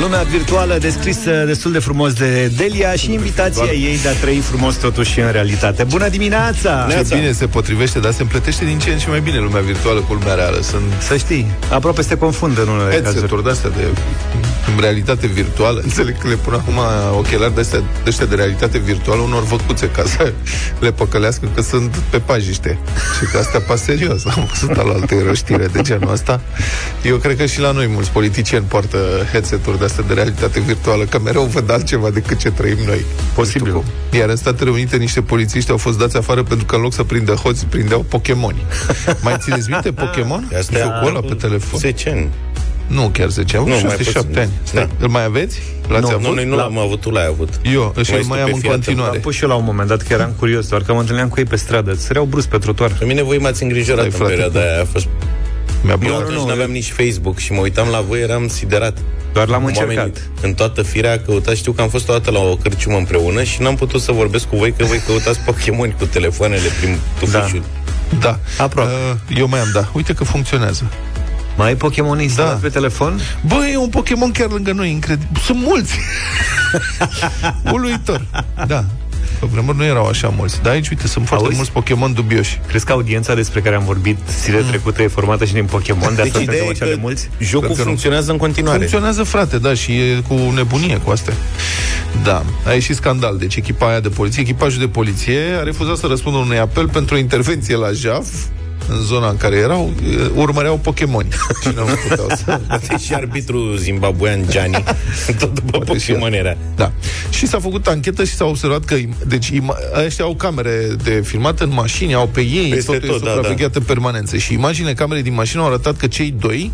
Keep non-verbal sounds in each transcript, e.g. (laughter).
Lumea virtuală descrisă destul de frumos de Delia și invitația ei de a trăi frumos totuși în realitate. Bună dimineața! Ce bine se potrivește, dar se împletește din ce în ce mai bine lumea virtuală cu lumea reală. Sunt Să știi, aproape se confundă în unele cazuri. headset-uri de-astea de în realitate virtuală. Înțeleg că le pun acum ochelari de-astea, de de realitate virtuală unor văcuțe ca să le păcălească că sunt pe pajiște. Și că astea pas serios. Am văzut la alte o știre de genul ăsta. Eu cred că și la noi mulți politicieni poartă headset-uri de-astea de realitate virtuală, că mereu văd altceva decât ce trăim noi. Posibil. Nu știu cum. Iar în Statele Unite niște polițiști au fost dați afară pentru că în loc să prindă hoți, prindeau Pokémoni. (laughs) Mai țineți minte Pokémon? Asta Jocul ăla pe telefon. 10 ani. Nu chiar 10 ani, Nu, nu, mai 6 7 puțin. ani. Stai, Da. îl mai aveți? L-ați Nu, avut? nu, noi nu l-am avut, tu l-ai avut. Eu, și Mai îl mai am în stupefiat, continuare. Am pus și eu la un moment dat că eram curios, doar că mă întâlneam cu ei pe stradă. Săreau brusc pe trotuar. Pe mine voi m-ați îngrijorat Stai, în frate, perioada aia. A fost... Mi-a Eu plăcut. atunci nu aveam nici Facebook și mă uitam la voi, eram siderat. Doar l-am Oamenii încercat. în toată firea căutat. Știu că am fost o dată la o cârciumă împreună și n-am putut să vorbesc cu voi că voi căutați Pokémon cu telefoanele prin tufișul. Da. Aproape. Uh, eu mai am, da. Uite că funcționează. Mai ai Pokémon instalat Da. pe telefon? Bă, e un Pokémon chiar lângă noi, incredibil. Sunt mulți. (laughs) Uluitor. Da. Pe vremuri nu erau așa mulți. Dar aici, uite, sunt foarte Auzi? mulți Pokémon dubioși. Crezi că audiența despre care am vorbit zilele trecute e formată și din Pokémon? De asta Deci deci ideea așa e de că mulți? jocul Cred că nu. funcționează în continuare. Funcționează, frate, da, și e cu nebunie cu astea. Da, a ieșit scandal. Deci echipa aia de poliție, echipajul de poliție a refuzat să răspundă unui apel pentru o intervenție la Jaf, în zona în care erau, e, urmăreau Pokémon. (laughs) și nu puteau să... Poate (laughs) și arbitru zimbabuean Gianni, (laughs) tot după Poate și el. Pokémon era. Da. Și s-a făcut anchetă și s-a observat că deci, ima- ăștia au camere de filmat în mașini, au pe ei, Peste totul tot, e da, supravegheat în permanență. Și imaginile camerei din mașină au arătat că cei doi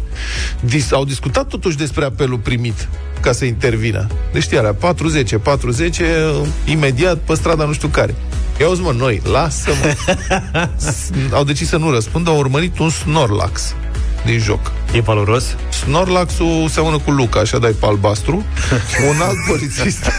dis- au discutat totuși despre apelul primit ca să intervină. Deci știi, alea 40, 40, imediat pe strada nu știu care. Ia uzi, mă, noi, lasă-mă. S- (laughs) au decis să nu răspundă, au urmărit un Snorlax din joc. E valoros? Snorlax-ul seamănă cu Luca, așa dai pe albastru. Un alt (laughs) polițist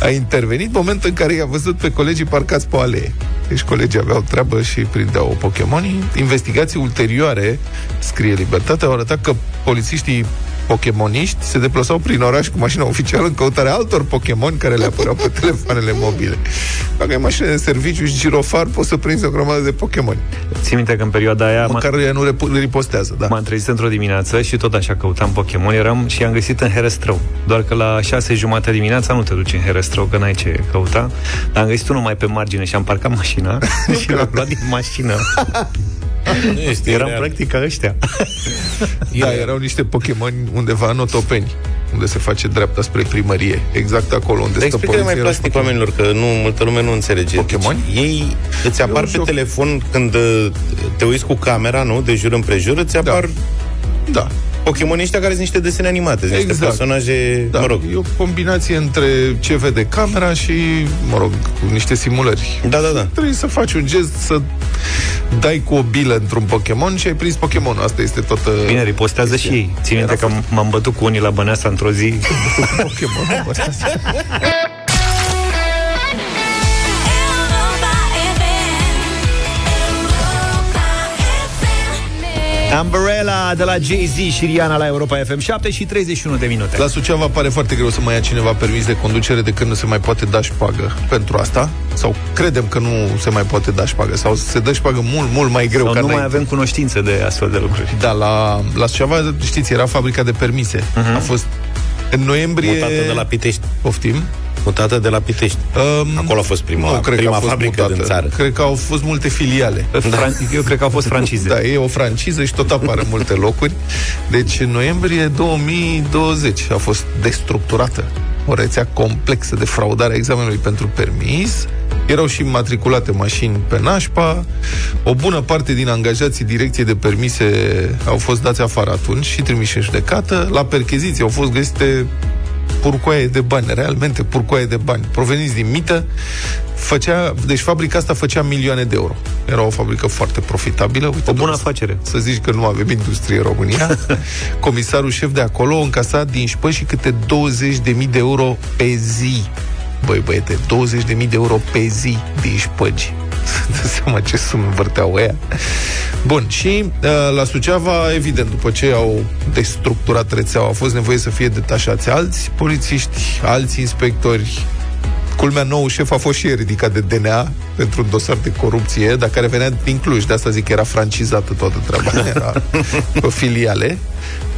a intervenit moment în care i-a văzut pe colegii parcați pe o alee. Deci colegii aveau treabă și prindeau Pokémon. Investigații ulterioare, scrie Libertatea, au arătat că polițiștii Pokémoniști se deplasau prin oraș cu mașina oficială în căutarea altor Pokémon care le apăreau pe telefoanele mobile. Dacă ai mașină de serviciu și girofar, poți să prinzi o grămadă de Pokémon. Țin minte că în perioada aia m-a- Măcar ea nu repu- ripostează, da. m-am trezit într-o dimineață și tot așa căutam Pokémon eram și am găsit în Herăstrău. Doar că la șase jumate dimineața nu te duci în Herăstrău, că n-ai ce căuta. Dar am găsit unul mai pe margine și am parcat mașina (laughs) (laughs) și l-am luat din mașină. (laughs) Nu este Eram real. practic ca ăștia. (laughs) Da, erau niște Pokémon undeva în Otopeni, unde se face dreapta spre primărie. Exact acolo unde Dar stă explică mai poliția. plastic oamenilor, că nu, multă lume nu înțelege. Pokémon? Deci, ei îți apar un pe joc. telefon când uh, te uiți cu camera, nu? De jur împrejur, îți apar Da, Pokémon ăștia care sunt niște desene animate, sunt niște Exact. personaje, da. mă rog. E o combinație între ce vede camera și, mă rog, cu niște simulări. Da, da, da. Trebuie să faci un gest, să dai cu o bilă într-un Pokémon și ai prins Pokémonul. Asta este toată... Bine, ripostează și ei. Țin minte că m-am bătut cu unii la Băneasa într-o zi. (laughs) Pokémonul. (laughs) Umbrella de la Jay-Z și Rihanna la Europa FM 7 și 31 de minute. La Suceava pare foarte greu să mai ia cineva permis de conducere de când nu se mai poate da șpagă pentru asta. Sau credem că nu se mai poate da șpagă. Sau se dă șpagă mult, mult mai greu Sau ca nu mai înainte. avem cunoștință de astfel de lucruri. Da, la, la Suceava, știți, era fabrica de permise. Uh-huh. A fost în noiembrie... Mutată de la Pitești. Poftim? Mutată de la Pitești. Um, Acolo a fost prima, nu, cred prima că a fost fabrică mutată. din țară. Cred că au fost multe filiale. Fran- Eu cred că au fost francize. Da, e o franciză și tot apare în multe locuri. Deci, în noiembrie 2020 a fost destructurată o rețea complexă de fraudare a examenului pentru permis. Erau și matriculate mașini pe nașpa. O bună parte din angajații direcției de permise au fost dați afară atunci și trimiși în judecată. La percheziție au fost găsite purcoaie de bani, realmente purcoaie de bani, proveniți din mită, făcea, deci fabrica asta făcea milioane de euro. Era o fabrică foarte profitabilă. Uite, O bună domnule, afacere. Să zici că nu avem industrie în România. (laughs) Comisarul șef de acolo încasa din șpăși câte 20.000 de euro pe zi. Băi, băiete, 20.000 de euro pe zi din șpăgi. (laughs) Dă seama ce sume învârteau ăia. Bun, și uh, la Suceava, evident, după ce au destructurat rețeaua, a fost nevoie să fie detașați alți polițiști, alți inspectori. Culmea, nou șef a fost și el ridicat de DNA pentru un dosar de corupție, dar care venea din Cluj, de asta zic că era francizată toată treaba, era (laughs) pe filiale.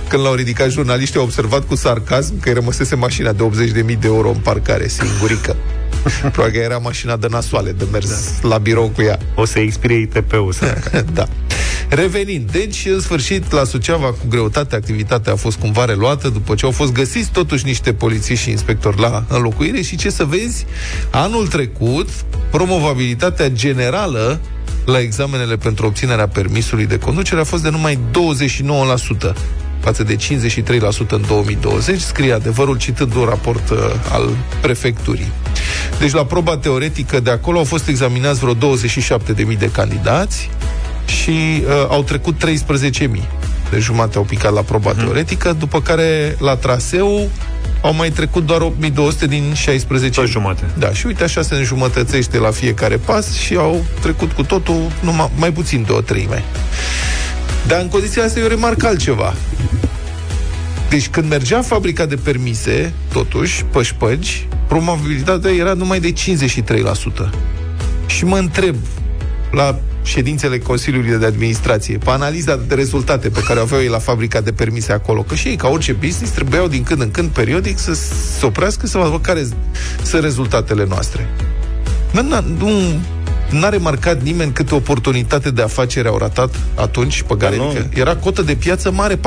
Când l-au ridicat jurnaliștii, au observat cu sarcasm că îi rămăsese mașina de 80.000 de euro în parcare, singurică. (laughs) Probabil că era mașina de nasoale, de mers da. la birou cu ea. O să expire ITP-ul. Să... da. Revenind, deci, în sfârșit, la Suceava, cu greutate, activitatea a fost cumva reluată, după ce au fost găsiți totuși niște polițiști și inspectori la înlocuire și ce să vezi, anul trecut, promovabilitatea generală la examenele pentru obținerea permisului de conducere a fost de numai 29% față de 53% în 2020, scrie adevărul citând un raport uh, al prefecturii. Deci la proba teoretică de acolo au fost examinați vreo 27.000 de candidați și uh, au trecut 13.000. De jumate au picat la proba Mhm. hmm. teoretică, după care la traseu au mai trecut doar 8.200 din 16 Tot jumate. Da, și uite așa se înjumătățește la fiecare pas și au trecut cu totul numai, mai puțin de o treime. Dar în condiția asta eu remarc altceva. Deci când mergea fabrica de permise, totuși, pe șpăgi, probabilitatea era numai de 53%. Și mă întreb, la ședințele Consiliului de Administrație, pe analiza de rezultate pe care o aveau ei la fabrica de permise acolo, că și ei, ca orice business, trebuiau din când în când, periodic, să se oprească să vadă care sunt rezultatele noastre. Nu, nu, n-a remarcat nimeni câte oportunitate de afacere au ratat atunci pe care nu. adică era cotă de piață mare, 47%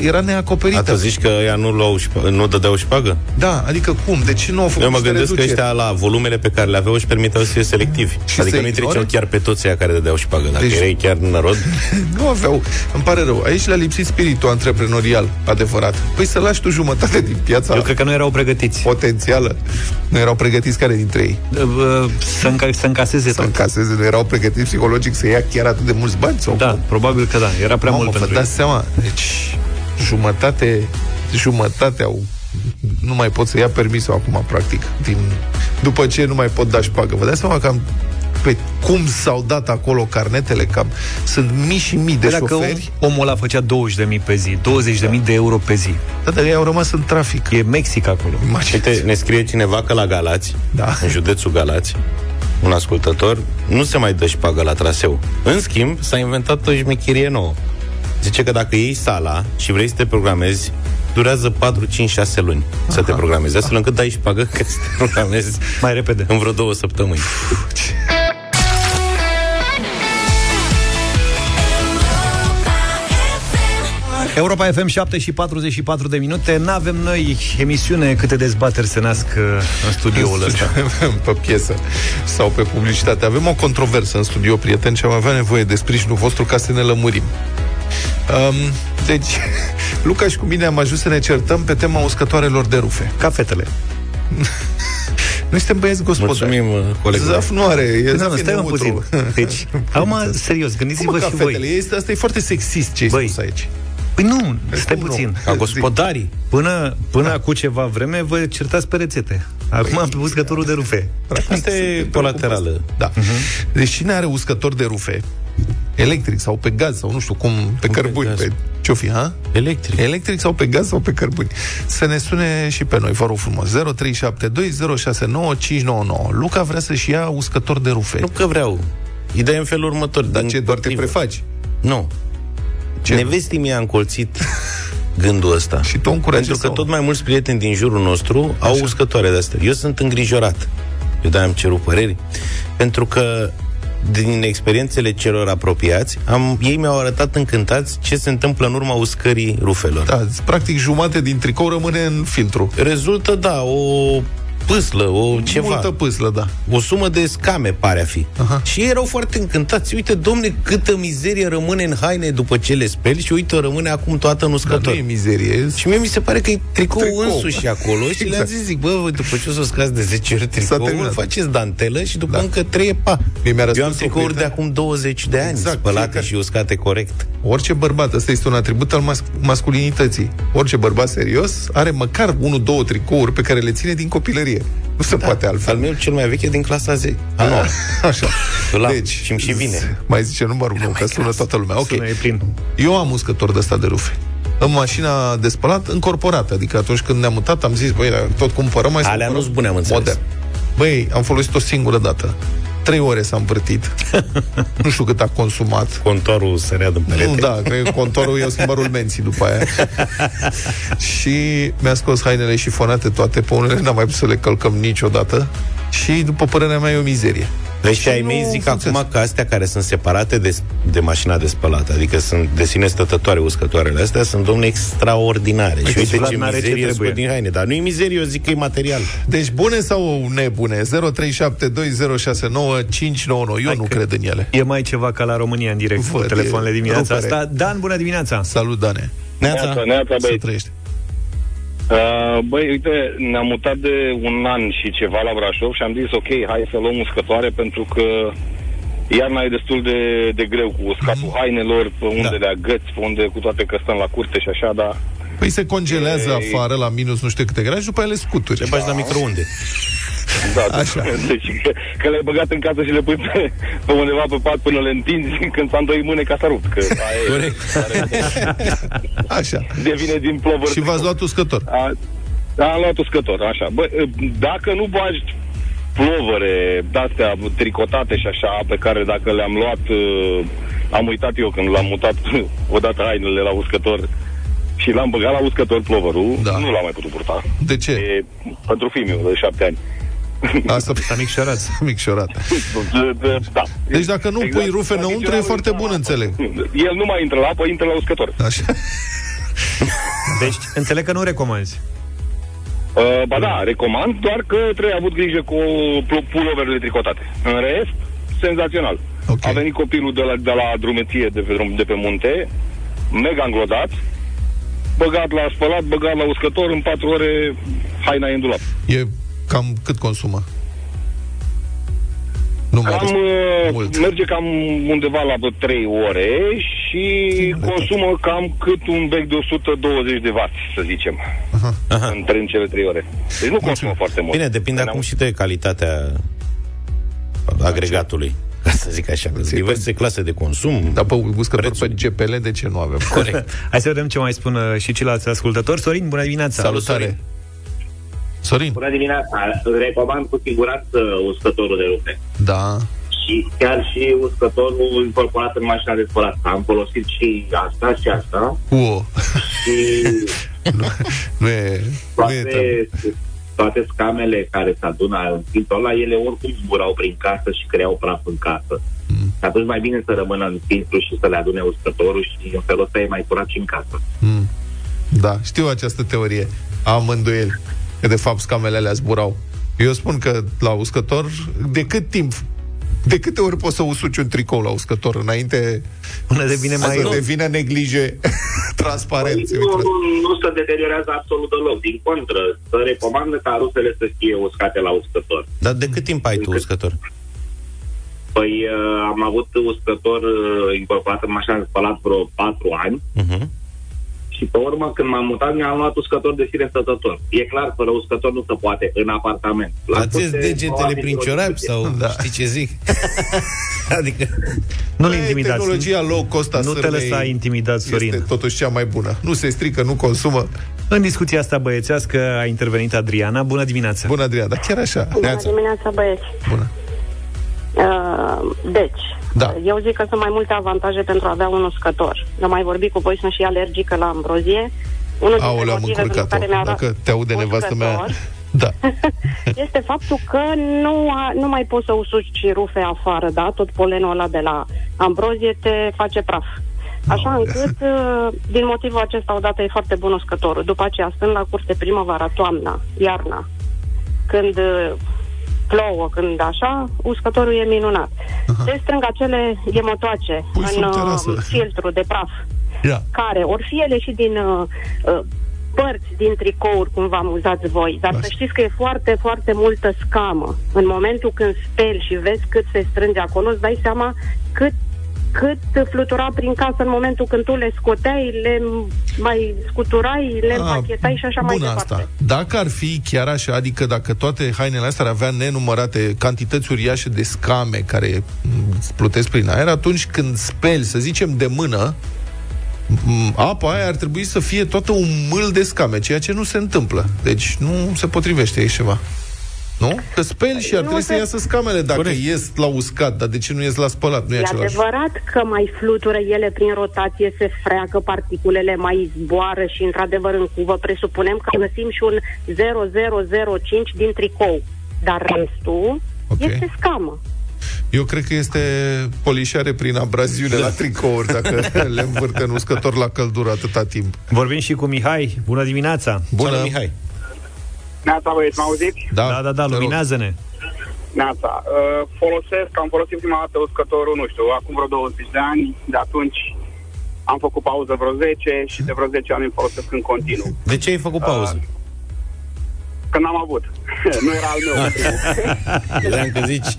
era neacoperită. Atât zici că ea nu, luau, șpa- nu dădeau șpagă? Da, adică cum? De ce nu au făcut Eu mă niște gândesc că reduceri? ăștia la volumele pe care le aveau își permiteau să fie selectivi. Și adică să nu-i ignore? treceau chiar pe toți aia care dădeau șpagă. Dacă Deci- deci... erai chiar nărod, (laughs) Nu aveau, îmi pare rău, aici le-a lipsit spiritul antreprenorial adevărat. Păi să lași tu jumătate din piața Eu cred că nu erau pregătiți. potențială. Nu erau pregătiți care dintre ei? Uh, Să, înca- să încaseze Să tot. încaseze, nu erau pregătiți psihologic să ia chiar atât de mulți bani? Sau Da, cum? probabil că da. Era prea Mamă, mult vă pentru dați ei. seama, deci jumătate, jumătate au nu mai pot să ia permisul acum, practic, din, după ce nu mai pot da șpagă. Vă dați seama că am pe cum s-au dat acolo carnetele, cam sunt mii și mii de Păi dacă șoferi, om- omul ăla făcea 20.000 pe zi, 20.000 de euro pe zi. da, dar ei au rămas în trafic. E Mexic acolo. Imaginați. Uite, ne scrie cineva că la Galați, Da. în județul Galați, un ascultător, nu se mai dă șpagă la traseu. În schimb, s-a inventat o șmecherie nouă. Zice că dacă iei sala și vrei să te programezi, durează 4, 5, 6 luni Aha. să te programezi, astfel încât dai șpagă că să te programezi Mai repede. în vreo două săptămâni. Europa FM 7 și 44 de minute. N-avem noi emisiune câte dezbateri se nasc uh, în studioul ăsta. (laughs) pe piesă sau pe publicitate. Avem o controversă în studio, prieteni, și am avea nevoie de sprijinul vostru ca să ne lămurim. Um, deci, (laughs) Luca și cu mine am ajuns să ne certăm pe tema uscătoarelor de rufe. Ca fetele. (laughs) Noi suntem băieți gospodari. Mulțumim, uh, colegul. Zaf nu are, e Nu, Zaf nu, e stai un neutru. puțin. Deci, acum, serios, Cum gândiți-vă mă, ca și fetele? voi. Este, asta e foarte sexist ce ai Băi, spus aici. Păi nu, stai cum nu? puțin. Ca gospodarii. Până, până da. acum ceva vreme vă certați pe rețete. Acum Păi, am pe uscătorul de rufe. Asta e colaterală. Da. Deci cine are uscător de rufe, electric sau pe gaz sau nu știu cum, pe cărbuni, gaz. pe ce-o fi, ha? Electric. Electric sau pe gaz sau pe cărbuni. Să ne sune și pe noi, vă rog frumos. 0372069599. Luca vrea să-și ia uscător de rufe. Nu că vreau. Ideea e în felul următor. Dar din ce, doar te potrivă. prefaci? Nu. Ce? Nevestii mi-a încolțit gândul ăsta. Și tu o încurajezi Pentru că sau- tot mai mulți prieteni din jurul nostru au uscătoare de astea. Eu sunt îngrijorat. Eu de am cerut păreri. Pentru că din experiențele celor apropiați, am, ei mi-au arătat încântați ce se întâmplă în urma uscării rufelor. Da, practic jumate din tricou rămâne în filtru. Rezultă, da, o pâslă, o ceva. Multă pâslă, da. o sumă de scame pare a fi. Aha. Și ei erau foarte încântați. Uite, domne, câtă mizerie rămâne în haine după ce le speli și uite, rămâne acum toată în Dar nu uscător. e mizerie. Și mie mi se pare că e tricou, Tricou. tricou. însuși acolo și le-am Exact. zis, zic, bă, voi, după ce o să scazi de 10 ori tricoul, terminat. faceți dantelă și după Da. încă 3 pa. Mie mi-a Eu răspuns am o tricouri de prietenă. acum 20 de ani, Exact, spălate fiecare. și uscate corect. Orice bărbat, ăsta este un atribut al mas- masculinității. Orice bărbat serios are măcar unul, două tricouri pe care le ține din copilărie. Scrie. Nu se poate Al altfel. meu cel mai vechi e din clasa 10. A, nu. (laughs) Așa. Îl am și îmi și vine. Mai zice numărul meu, că sună toată lumea. Ok. Sună, e plin. Eu am uscător de ăsta de rufe. În mașina de spălat încorporată, adică atunci când ne-am mutat, am zis, băi, tot cumpărăm, mai să Alea cumpărăm nu-s bune, am înțeles. Modern. Băi, am folosit o singură dată. Trei ore s-a învârtit. (laughs) nu știu cât a consumat. Contorul sărea din perete. Nu, da, cred că contorul eu schimbarul menții după aia. (laughs) și mi-a scos hainele șifonate toate, pe unele n-am mai putut să le călcăm niciodată. Și, după părerea mea, e o mizerie. Deci și ai nu mei zic funcționează. acum că astea care sunt separate de, de mașina de spălat, adică sunt de sine stătătoare uscătoarele astea, sunt domne extraordinare. și uite Vlad ce n-are ce mizerie trebuie. scot din haine. Dar nu e mizerie, eu zic că e material. Deci bune sau nebune? 0372069599. Eu Hai nu că- cred în ele. E mai ceva ca la România în direct cu Văd, telefoanele e dimineața rupere. asta. Dan, bună dimineața! Salut, Dane. Neața. neața, Să băieți. Trăiești. Uh, băi, uite, ne-am mutat de un an și ceva la Brașov și am zis, ok, hai să luăm uscătoare pentru că iarna e destul de, de greu cu uscatul hainelor, pe unde Da. le agăți, pe unde cu toate că stăm la curte și așa, dar Păi se congelează Ei. afară la minus nu știu câte grade și după aia le scuturi. Le bagi la microunde. Da, Așa. deci că, că le-ai băgat în casă și le pui pe, pe undeva pe pat până le întinzi când s-a îndoit mâine ca să rupt, că aia e, Corect. Așa. devine din plovăr. Și v-ați luat uscător. A, da, am luat uscător, așa. Bă, dacă nu bagi plovăre de-astea tricotate și așa, pe care dacă le-am luat, uh, am uitat eu când l-am mutat (laughs) odată hainele la uscător și l-am băgat la uscător plovărul, Da. nu l-am mai putut purta. De ce? E, pentru fiul de șapte ani. Asta S-a micșorat. micșorat. da. Deci dacă nu pui rufe înăuntru, e foarte bun, înțeleg. El nu mai intră la apă, intră la uscător. Așa. Deci, înțeleg că nu recomanzi. Uh, ba da, recomand, doar că trebuie avut grijă cu pl- puloverele tricotate. În rest, senzațional. Ok. A venit copilul de la, de la drumeție de pe, drum- de pe munte, mega înglodat, băgat la spălat, băgat la uscător, în patru ore haina e în dulap. E cam cât consumă? Nu mai Cam, răsp- uh, mult. merge cam undeva la vreo 3 ore și consumă cam cât un bec de 120 de W, să zicem, Aha. între în cele 3 ore. Deci nu consumă foarte mult. Bine, depinde Ne-am- acum și de calitatea agregatului. Ca să zic așa, că sunt diverse clase de consum. Dar pe uscător Prețul. pe GPL, de ce nu avem? Corect. Hai să vedem ce mai spun uh, și ceilalți ascultători. Sorin, bună dimineața! Salutare! Sorin? Bună dimineața! Îl recomand cu siguranță uscătorul de rufe. Da. Și chiar și uscătorul incorporat în mașina de spălat. Am folosit și asta și asta. Uo. Și (laughs) Nu e... Nu e treabă. toate, toate scamele care se adună în timpul ăla, ele oricum zburau prin casă și creau praf în casă. Mm. Și atunci mai bine să rămână în filtru și să le adune uscătorul și în felul ăsta e mai curat și în casă. Mm. Da, știu această teorie. Am îndoieli. Că de fapt scamele alea zburau. Eu spun că la uscător, de cât timp de câte ori poți să usuci un tricou la uscător înainte Până devine mai... să devină neglije (laughs) transparent? Păi, nu, nu, nu se deteriorează absolut deloc. Din contră, să recomandă ca rufele să fie uscate la uscător. Dar de cât timp ai tu uscător? Păi uh, am avut uscător uh, incorporat în mașina de spălat vreo 4 ani Uh-huh. Și pe urmă când m-am mutat mi-am luat uscător de sine stătător. E clar, fără uscător nu se poate în apartament. La Ați curte, degetele probabil prin o ciorapi discuție. sau Da. știi ce zic? (laughs) adică... Nu-l Băi, intimidați. Tehnologia low cost a Nu te sârmei lăsa intimidat, Sorin. Este totuși cea mai bună. Nu se strică, nu consumă. În discuția asta băiețească a intervenit Adriana. Bună dimineața! Bună, Adriana, dar chiar așa. Bună Neața. dimineața, băieți. Bună. Uh, deci, Da. eu zic că sunt mai multe avantaje pentru a avea un uscător. Eu mai vorbit cu voi, sunt și alergică la ambrozie. Unul dintre Aoleu, am motive pentru încurcat-o. care mi-a dat Dacă te aude nevastă mea... uscător Da. (laughs) este faptul că nu, a, nu mai poți să usuci rufe afară, da? Tot polenul ăla de la ambrozie te face praf. Așa Aoleu. încât, (laughs) uh, din motivul acesta, odată e foarte bun uscătorul. După aceea, stând la curte primăvara, toamna, iarna, când uh, plouă, când așa, uscătorul e minunat. Se strâng acele ghemotoace Pui în sub terasă. uh, filtru de praf, Ia. care, ori fie ele și din uh, uh, părți din tricouri, cum v-am uzat voi, dar Așa. să știți că e foarte, foarte multă scamă. În momentul când speli și vezi cât se strânge acolo, îți dai seama cât cât flutura prin casă în momentul când tu le scoteai, le mai scuturai, le împachetai și așa mai Ah, Bun departe. asta. Dacă ar fi chiar așa, adică dacă toate hainele astea ar avea nenumărate cantități uriașe de scame care m, plutesc prin aer, atunci când speli, să zicem, de mână, m, apa aia ar trebui să fie toată un mâl de scame, ceea ce nu se întâmplă. Deci nu se potrivește aici ceva. Nu? Că speli și ar Nu trebui să se- iasă scamele dacă Corect. ies la uscat, dar de ce nu ies la spălat? Nu e E același. adevărat că mai flutură ele prin rotație, se freacă, particulele mai zboară și, într-adevăr, în cuvă presupunem că găsim și un 0005 din tricou. Dar restul Ok. este scamă. Eu cred că este polișare prin abraziune la tricouri dacă le învârte în uscător la căldură atâta timp. Vorbim și cu Mihai. Bună dimineața! Bună, Salut, Mihai. Neața, băieți, mă auziți? Da, Da, da, da, te rog. luminează-ne. Neața. Uh, folosesc, am folosit prima dată uscătorul, nu știu, acum vreo 20 de ani. De atunci am făcut pauză vreo 10 și de vreo 10 ani îl folosesc în continuu. De ce ai făcut pauză? Că n-am avut. (laughs) nu era al meu. Credeam (laughs) că zici,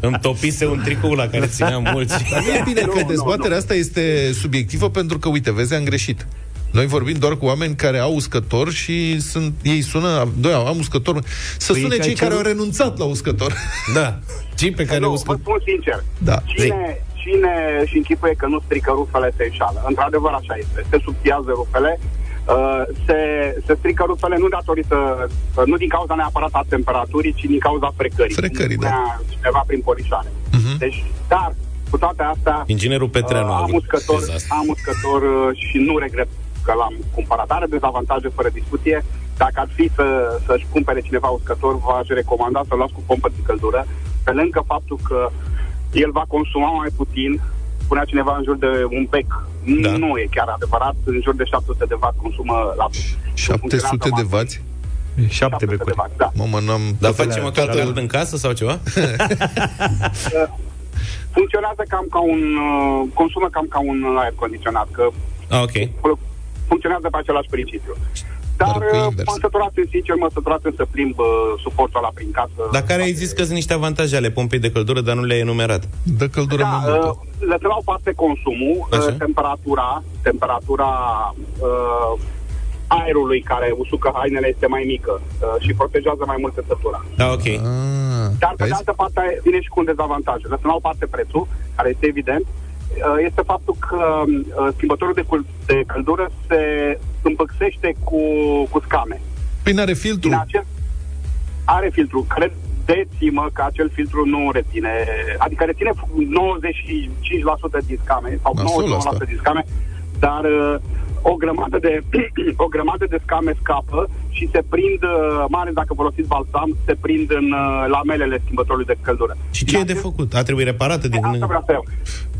îmi topise un tricou la care țineam mulți. Dar nu e bine Nu, că nu, dezbaterea asta este subiectivă pentru că, uite, vezi, am greșit. Noi vorbim doar cu oameni care au uscător și sunt, ei sună, doi au, am uscător. Să Păi sune ce ai cei care au cerut? renunțat la uscător. Da. Cei pe care nu, vă uscă... spun sincer. Da. Cine, cine și închipuie că nu strică rufele se înșală. Într-adevăr așa este. Se subțiază rufele, uh, se, se strică rufele nu datorită, uh, nu din cauza neapărat a temperaturii, ci din cauza frecării. Frecării, Cum da. spunea Cineva prin polișare. Mhm. Deci, dar, cu toate astea, Inginerul Petreanu uh, a am avut uscător, dezastru. am uscător uh, și nu regret că l-am cumpărat. Are dezavantaje fără discuție. Dacă ar fi să, să-și cumpere cineva uscător, v-aș recomanda să luați cu pompă de căldură, pe lângă faptul că el va consuma mai putin, spunea cineva în jur de un bec. Da. Nu e chiar adevărat, în jur de 700 de W consumă la 700 de vați? 7 becuri. W, da. Mamă, n-am... Dar toate- face măcar toate- cald în casă sau ceva? (laughs) Funcționează cam ca un, uh, consumă cam ca un aer condiționat, că Ah, ok. Funcționează pe același principiu. Dar Dar pe uh, invers. m-am săturat în sincer, m-am săturat să plimb uh, suportul ăla prin casă. Dar care ai zis că sunt niște avantaje ale pompei de căldură, dar nu le-ai enumerat? Dă căldură Da, mai multă. uh, lăsăm la o parte consumul, Așa. uh, temperatura, temperatura uh, aerului care usucă hainele este mai mică uh, și protejează mai mult sătura. Da, ok. Ah, Dar pe de vezi? altă parte vine și cu un dezavantaj. Lăsăm la o parte prețul, care este evident, uh, este faptul că uh, schimbătorul de, cul- de căldură se împăxește cu, cu scame. Păi n-are filtru. Din acest are filtru. Credeți-mă că acel filtru nu reține, adică reține 95% din scame sau Nasol asta. 99% din scame, dar uh, o grămadă de (clears throat) o grămadă de scame scapă și se prind, uh, mai ales dacă folosiți balsam, se prind în uh, lamelele schimbătorului de căldură. Și ce Din e de acest- făcut? A trebuit reparată din... Asta vreau să iau.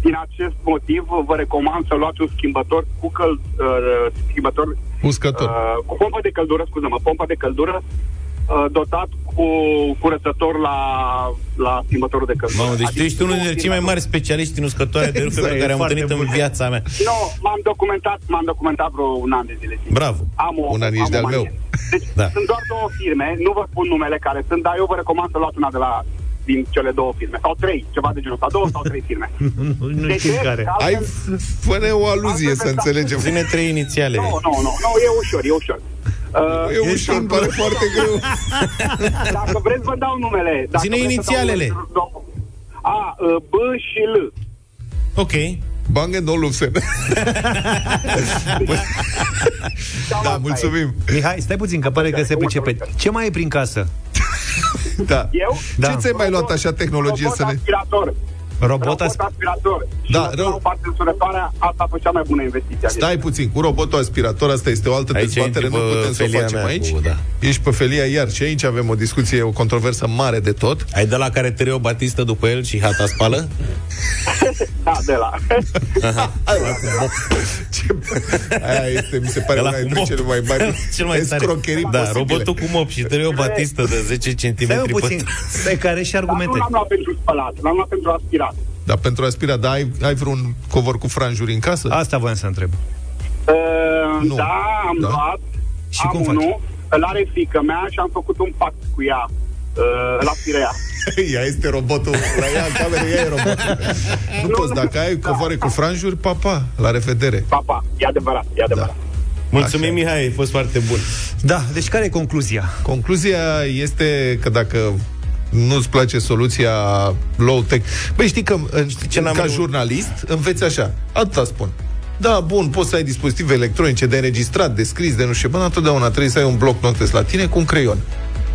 Din acest motiv vă recomand să luați un schimbător cu căl, uh, schimbător Uscător. Uh, cu pompă de căldură, scuză-mă, pompă de căldură uh, dotat cu curățător la, la schimbătorul de căldură. Mamă, deci tu Adică ești unul nu dintre din cei mai mai mari specialiști în uscătoare de (laughs) rufe Exact, pe care e am foarte întâlnit în bun. viața mea. Nu, m-am documentat, m-am documentat vreo un an de zile. sincer. Bravo. Am o, Un an am ești o de-al manie. meu. Deci Da. sunt doar două firme, nu vă spun numele care sunt, dar eu vă recomand să luați una de la din cele două firme. Sau trei, ceva de genul ăsta. Două sau trei firme. (laughs) Nu, nu De știu ce? care. Că Ai, altfel- fă-ne o aluzie să înțelegem. Zine trei inițiale. Nu, nu, nu, nu, e ușor, e ușor. Uh, E ușor, îmi pare foarte greu. (laughs) Dacă vreți, vă dau numele. Dacă Zine vreți să dau inițialele. numele, A, uh, B și L. Ok. Bang Olufsen. (laughs) Cam Da, asta mulțumim. Mihai, stai puțin, că pare că se Uite, pricepe. uite. Ce mai e prin casă? Da. E. Eu? Da. Ce ți-ai mai luat așa tehnologie Robot să ne... aspirator. Robot Robot asp- aspirator. Și Da, da, rău- rău. parte însurătoarea, asta a fost cea mai bună investiție. a Stai puțin, cu robotul aspirator, asta este o altă Aici dezbatere, intri nu pe putem să o felia facem mea aici. cu- da. Ești pe felia iar și aici avem o discuție, o controversă mare de tot. Ai de la care tărie o batistă după el și hata spală? (laughs) Da, de la. Ce... (laughs) Aia este, mi se pare, Ăla una cu dintre mop. cele mai mari (laughs) Cel mai tare. escrocherii Da, posibile. robotul cu mop și tărie o batistă de 10 cm. Stai un puțin, stai care și Dar nu argumente. l-am luat pentru spălat, l-am luat pentru aspirat. Dar pentru aspira, da, ai, ai vreun covor cu franjuri în casă? Asta voiam să întreb. Uh, Nu. da, am Da? luat. Și am cum faci? unul, îl are fică mea și am făcut un pact cu ea. Uh, la Pirea. (laughs) Ea este robotul, la ea în cameră, ea e robotul. Nu poți, dacă ai covoare cu franjuri, papa, la revedere. Papa, e adevărat, e adevărat. Mulțumim, Așa. Mihai, ai fost foarte bun. Da, deci care e concluzia? Concluzia este că dacă nu-ți place soluția low-tech... Băi, știi că ce n-am ca eu- jurnalist înveți așa. Atâta spun. Da, bun, poți să ai dispozitive electronice de înregistrat, de scris, de nu știu, până întotdeauna trebuie să ai un bloc notes la tine cu un creion.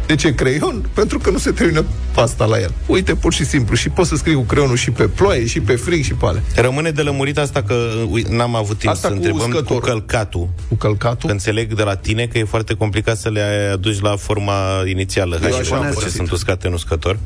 De ce creion? Pentru că nu se termină pasta la el. Uite, pur și simplu. Și poți să scrii cu creionul și pe ploaie, și pe frig, și pe ale. Rămâne de lămurit asta că ui, n-am avut timp Asta să cu întrebăm cu uscătorul. călcatul. Cu călcatul. Că înțeleg de la tine că e foarte complicat să le aduci la forma inițială. Hai Eu și așa am ce folosit. sunt uscate în uscător.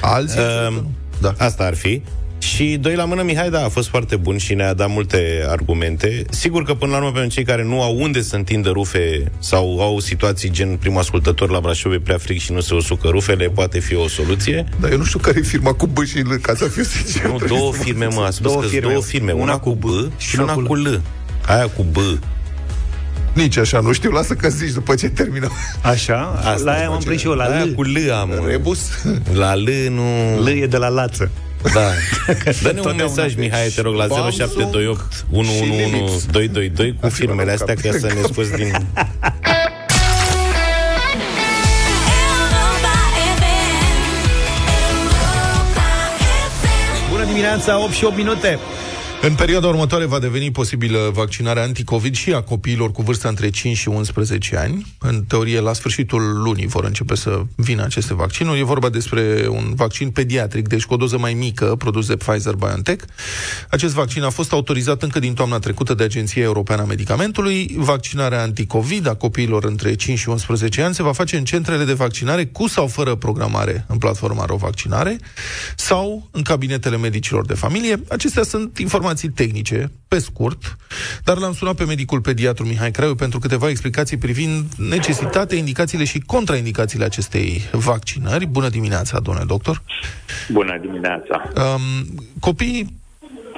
Alții? Um, da. Asta ar fi. Și doi la mână, Mihai, da, a fost foarte bun și ne-a dat multe argumente. Sigur că până la urmă, pentru cei care nu au unde să întindă rufe sau au situații gen primul ascultător la Brașov e prea frig și nu se usucă rufele, poate fi o soluție. Dar eu nu știu care e firma cu B și L, ca să fiu sincer. Nu, două firme, mă, a spus Două că firme. două firme. Una, Una cu B și una cu L. cu L. Aia cu B. Nici așa, nu știu, lasă că zici după ce terminăm. Așa? Asta la aia face. m-am prins și eu, la Aia L. cu L am. mă. Rebus? La L nu... L e de la lață. Da. (laughs) Dă-ne un Totdeauna. mesaj, Mihai, te rog, la Samsung 0728 111 222 cu firmele astea ca să ne scoți din... Europa FM. Europa FM. Bună dimineața, 8 și 8 minute. În perioada următoare va deveni posibilă vaccinarea anticovid și a copiilor cu vârsta între 5 și 11 ani. În teorie, la sfârșitul lunii vor începe să vină aceste vaccinuri. E vorba despre un vaccin pediatric, deci cu o doză mai mică, produs de Pfizer-BioNTech. Acest vaccin a fost autorizat încă din toamna trecută de Agenția Europeană a Medicamentului. Vaccinarea anticovid a copiilor între 5 și 11 ani se va face în centrele de vaccinare cu sau fără programare în platforma RoVaccinare sau în cabinetele medicilor de familie. Acestea sunt informații tehnice, pe scurt, dar l-am sunat pe medicul pediatru Mihai Craiu pentru câteva explicații privind necesitatea, indicațiile și contraindicațiile acestei vaccinări. Bună dimineața, domnule doctor! Bună dimineața! Um, copiii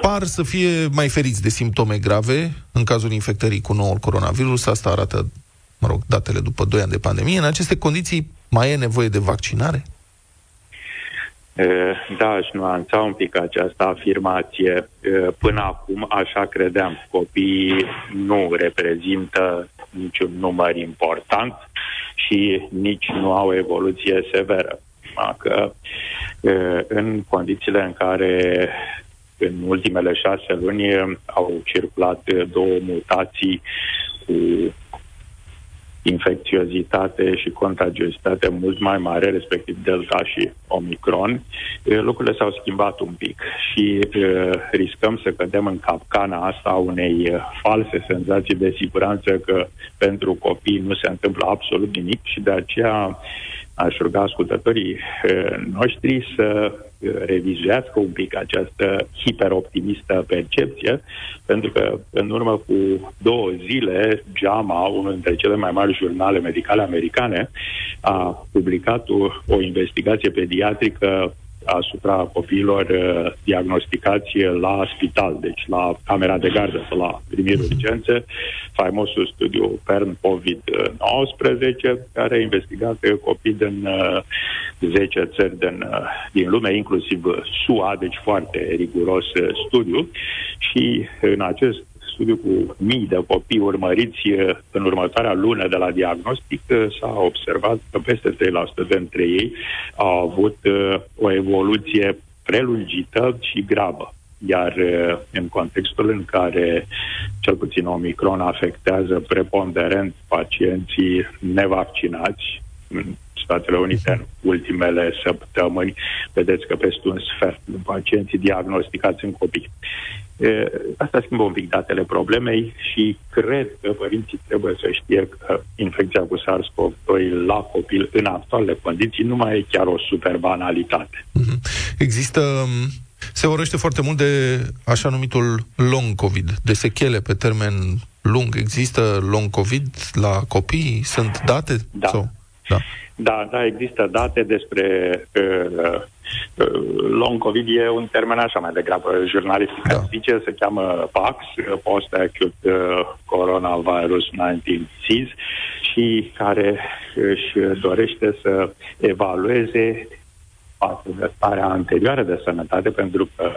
par să fie mai feriți de simptome grave în cazul infectării cu noul coronavirus. Asta arată, mă rog, datele după 2 ani de pandemie. În aceste condiții mai e nevoie de vaccinare? Eh, Da, aș nuanța un pic această afirmație. Eh, Până acum, așa credeam, copiii nu reprezintă niciun număr important și nici nu au evoluție severă. Că eh, în condițiile în care în ultimele șase luni eh, au circulat eh, două mutații cu infecțiozitate și contagiozitate mult mai mare, respectiv Delta și Omicron, eh, lucrurile s-au schimbat un pic și uh, riscăm să cădem în capcana asta a unei eh, false senzații de siguranță că pentru copii nu se întâmplă absolut nimic și de aceea aș ruga ascultătorii eh, noștri să eh, revizuiască un pic această hiperoptimistă percepție, pentru că în urmă cu două zile, JAMA, unul dintre cele mai mari jurnale medicale americane, a publicat o, o investigație pediatrică asupra copiilor uh, diagnosticați la spital, deci la camera de gardă sau la primiri urgențe, faimosul studiu PERN COVID-19, care a investigat uh, copii din uh, 10 țări din, uh, din lume, inclusiv uh, SUA, deci foarte riguros uh, studiu. Și în acest studiu cu mii de copii urmăriți uh, în următoarea lună de la diagnostic, uh, s-a observat că peste 3% dintre ei au avut uh, o evoluție prelungită și gravă. Iar uh, în contextul în care cel puțin Omicron afectează preponderent pacienții nevaccinați, în Statele Unite în ultimele săptămâni, vedeți că peste un sfert din pacienții diagnosticați în copii. E, Asta schimbă un pic datele problemei și cred că părinții trebuie să știe că infecția cu SARS-CoV-2 la copil în actualele condiții nu mai e chiar o super banalitate. Există... um, Se vorbește foarte mult de așa numitul long COVID, de sechele pe termen lung. Există long COVID la copii? Sunt date? Da. Sau? Da. Da, da, există date despre uh, uh, long COVID, e un termen așa mai degrabă jurnalistic, Da. da. zice, se cheamă PAX, uh, Post-Acute uh, Coronavirus 19 Disease, și care își dorește să evalueze față de starea anterioară de sănătate, pentru că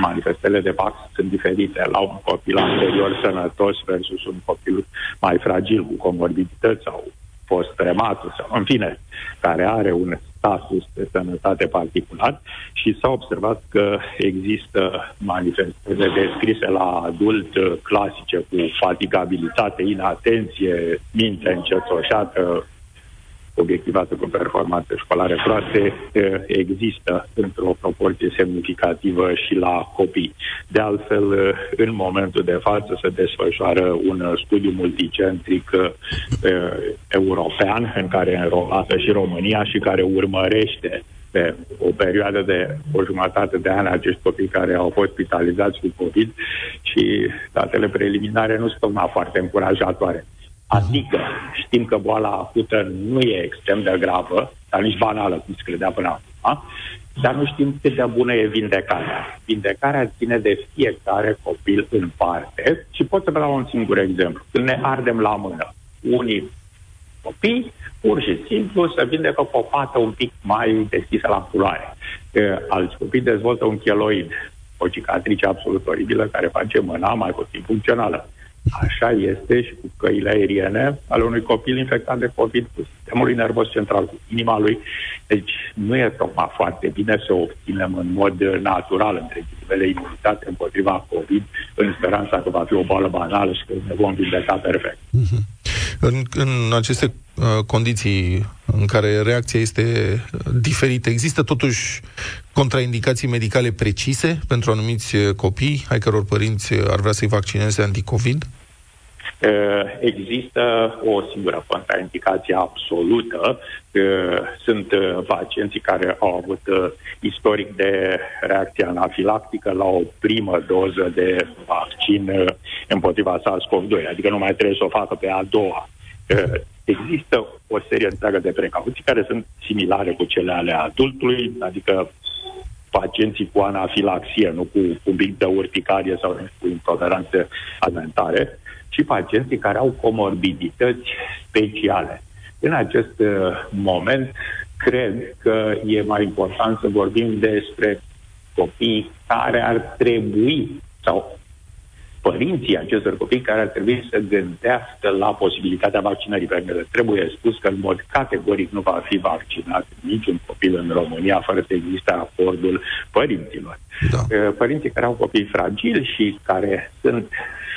manifestele de PAX sunt diferite. La un copil anterior sănătos versus un copil mai fragil, cu comorbidități sau fost prematur, sau, în fine, care are un status de sănătate particular și s-a observat că există manifestări descrise la adult uh, clasice cu fatigabilitate, inatenție, minte încetoșată, obiectivată cu performanțe școlare proaste eh, există într-o proporție semnificativă și la copii. De altfel, eh, în momentul de față se desfășoară un studiu multicentric eh, european în care e înrolată și România și care urmărește pe o perioadă de o jumătate de ani acești copii care au fost spitalizați cu COVID și datele preliminare nu sunt una foarte încurajatoare. Adică știm că boala acută nu e extrem de gravă, dar nici banală, cum se credea până acum, dar nu știm cât de bună e vindecarea. Vindecarea ține de fiecare copil în parte și pot să vă dau un singur exemplu. Când ne ardem la mână, unii copii, pur și simplu, se vindecă cu o pată un pic mai deschisă la culoare. Eh, Alți copii dezvoltă un cheloid, o cicatrice absolut oribilă care face mâna mai puțin funcțională. Așa este și cu căile aeriene ale unui copil infectat de COVID, cu sistemul nervos central, cu inima lui. Deci nu e tocmai foarte bine să obținem în mod natural, între ghilimele, imunitate împotriva COVID, în speranța că va fi o boală banală și că ne vom vindeca perfect. În, în aceste uh, condiții în care reacția este uh, diferită, există totuși contraindicații medicale precise pentru anumiți uh, copii ai căror părinți uh, ar vrea să-i vaccineze anticovid? Uh, Există o singură contraindicație absolută. Uh, Sunt uh, pacienții care au avut uh, istoric de reacție anafilactică la o primă doză de vaccin uh, împotriva SARS-CoV-2, adică nu mai trebuie să o facă pe a doua. Uh, Există o serie întreagă de precauții care sunt similare cu cele ale adultului, adică pacienții cu anafilaxie, nu cu un pic de urticarie sau cu intoleranțe alimentare, și pacienții care au comorbidități speciale. În acest uh, moment, cred că e mai important să vorbim despre copii care ar trebui, sau părinții acestor copii care ar trebui să gândească la posibilitatea vaccinării, pentru că trebuie spus că în mod categoric nu va fi vaccinat niciun copil în România fără să existe acordul părinților. Da. Uh, Părinții care au copii fragili și care sunt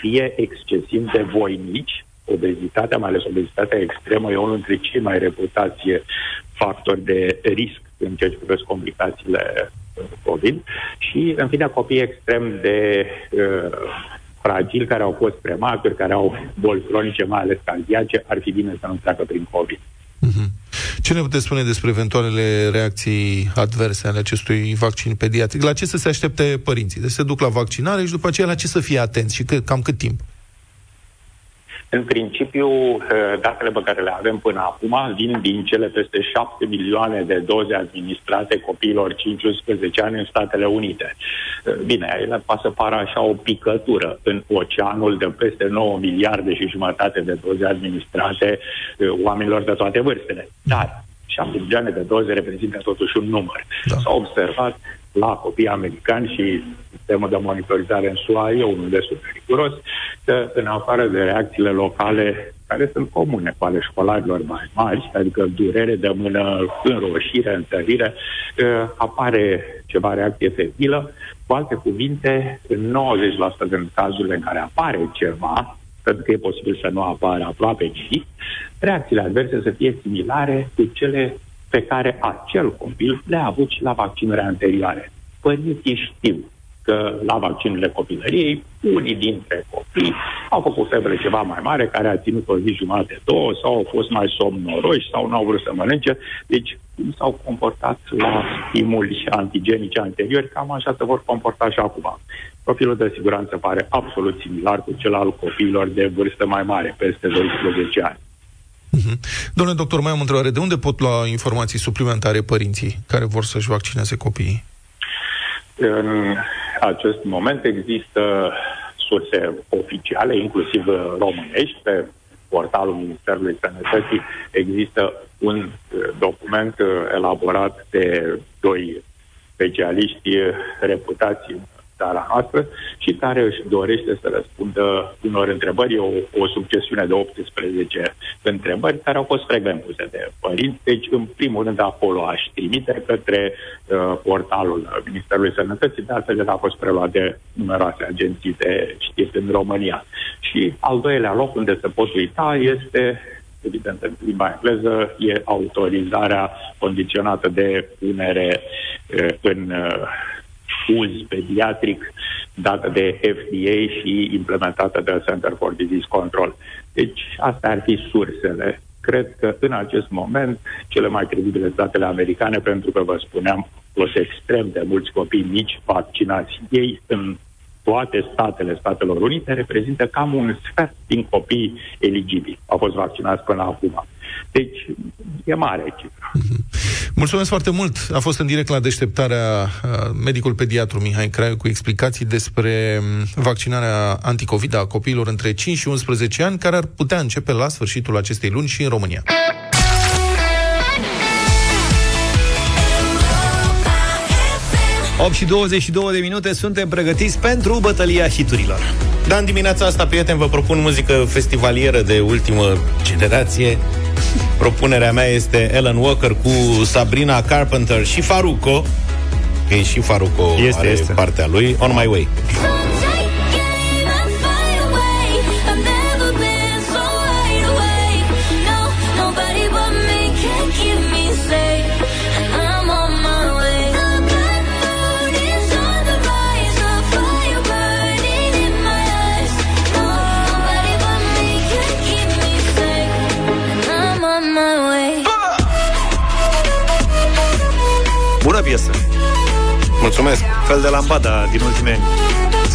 fie excesiv de voinici, obezitatea, mai ales obezitatea extremă, e unul dintre cei mai reputați factori de risc în ceea ce privește complicațiile uh, COVID și, în fine, copii extrem de uh, fragili, care au fost prematuri, care au boli cronice, mai ales cardiace, ar fi bine să nu treacă prin COVID. Mhm. Ce ne puteți spune despre eventualele reacții adverse ale acestui vaccin pediatric? La ce să se aștepte părinții? Deci se duc la vaccinare și după aceea la ce să fie atenți și că, cam cât timp? În principiu, eh, datele pe care le avem până acum vin din cele peste 7 milioane de doze administrate copiilor 5-11 ani în Statele Unite. Eh, Bine, ele poate să pară așa o picătură în oceanul de peste 9 miliarde și jumătate de doze administrate eh, oamenilor de toate vârstele. Dar 7 milioane de doze reprezintă totuși un număr. Da. S-a observat la copii americani și sistemul de monitorizare în SUA e unul destul de riguros, că în afară de reacțiile locale care sunt comune cu ale școlarilor mai mari, adică durere de mână, înroșire, întărire, eh, apare ceva reacție febrilă. Cu alte cuvinte, în 90% din cazurile în care apare ceva, pentru că e posibil să nu apară aproape nimic, reacțiile adverse să fie similare cu cele pe care acel copil le-a avut și la vaccinurile anterioare. Părinții știu că la vaccinurile copilăriei, unii dintre copii au făcut febră ceva mai mare, care a ținut o zi jumate, două, sau au fost mai somnoroși, sau nu au vrut să mănânce. Deci, cum s-au comportat la stimuli antigenice anteriori, cam așa se vor comporta și acum. Profilul de siguranță pare absolut similar cu cel al copiilor de vârstă mai mare, peste 12 ani. Mhm. Domnule doctor, mai am o întrebare. De unde pot lua informații suplimentare părinții care vor să-și vaccineze copiii? În acest moment există surse oficiale, inclusiv uh, românești, pe portalul Ministerului Sănătății există un uh, document uh, elaborat de doi specialiști uh, reputați în țara noastră și care își dorește să răspundă unor întrebări. E o, o succesiune de 18 întrebări care au fost frecvent puse de părinți. Deci, în primul rând, acolo aș trimite către uh, portalul Ministerului Sănătății, de altfel el a fost preluat de numeroase agenții de știri în România. Și al doilea loc unde se pot uita este evident, în limba engleză, e autorizarea condiționată de punere eh, în eh, uz pediatric dată de FDA și implementată de Center for Disease Control. Deci, astea ar fi sursele. Cred că în acest moment cele mai credibile statele americane, pentru că vă spuneam, plus extrem de mulți copii mici vaccinați. Ei în toate statele Statelor Unite reprezintă cam un sfert din copii eligibili. Au fost vaccinați până acum. Deci, e mare cifra. (laughs) Mulțumesc foarte mult. A fost în direct la deșteptarea uh, medicul pediatru Mihai Craiu cu explicații despre um, vaccinarea anticovid a copiilor între 5 și 11 ani, care ar putea începe la sfârșitul acestei luni și în România. 8 și 22 de minute suntem pregătiți pentru bătălia hiturilor. Dar în dimineața asta, prieten, vă propun muzică festivalieră de ultimă generație. Propunerea mea este Ellen Walker cu Sabrina Carpenter și Faruco. Că e și Faruco Este, are este. partea lui. On My Way. Piesă! Mulțumesc! Fel de lambada din ultimii ani.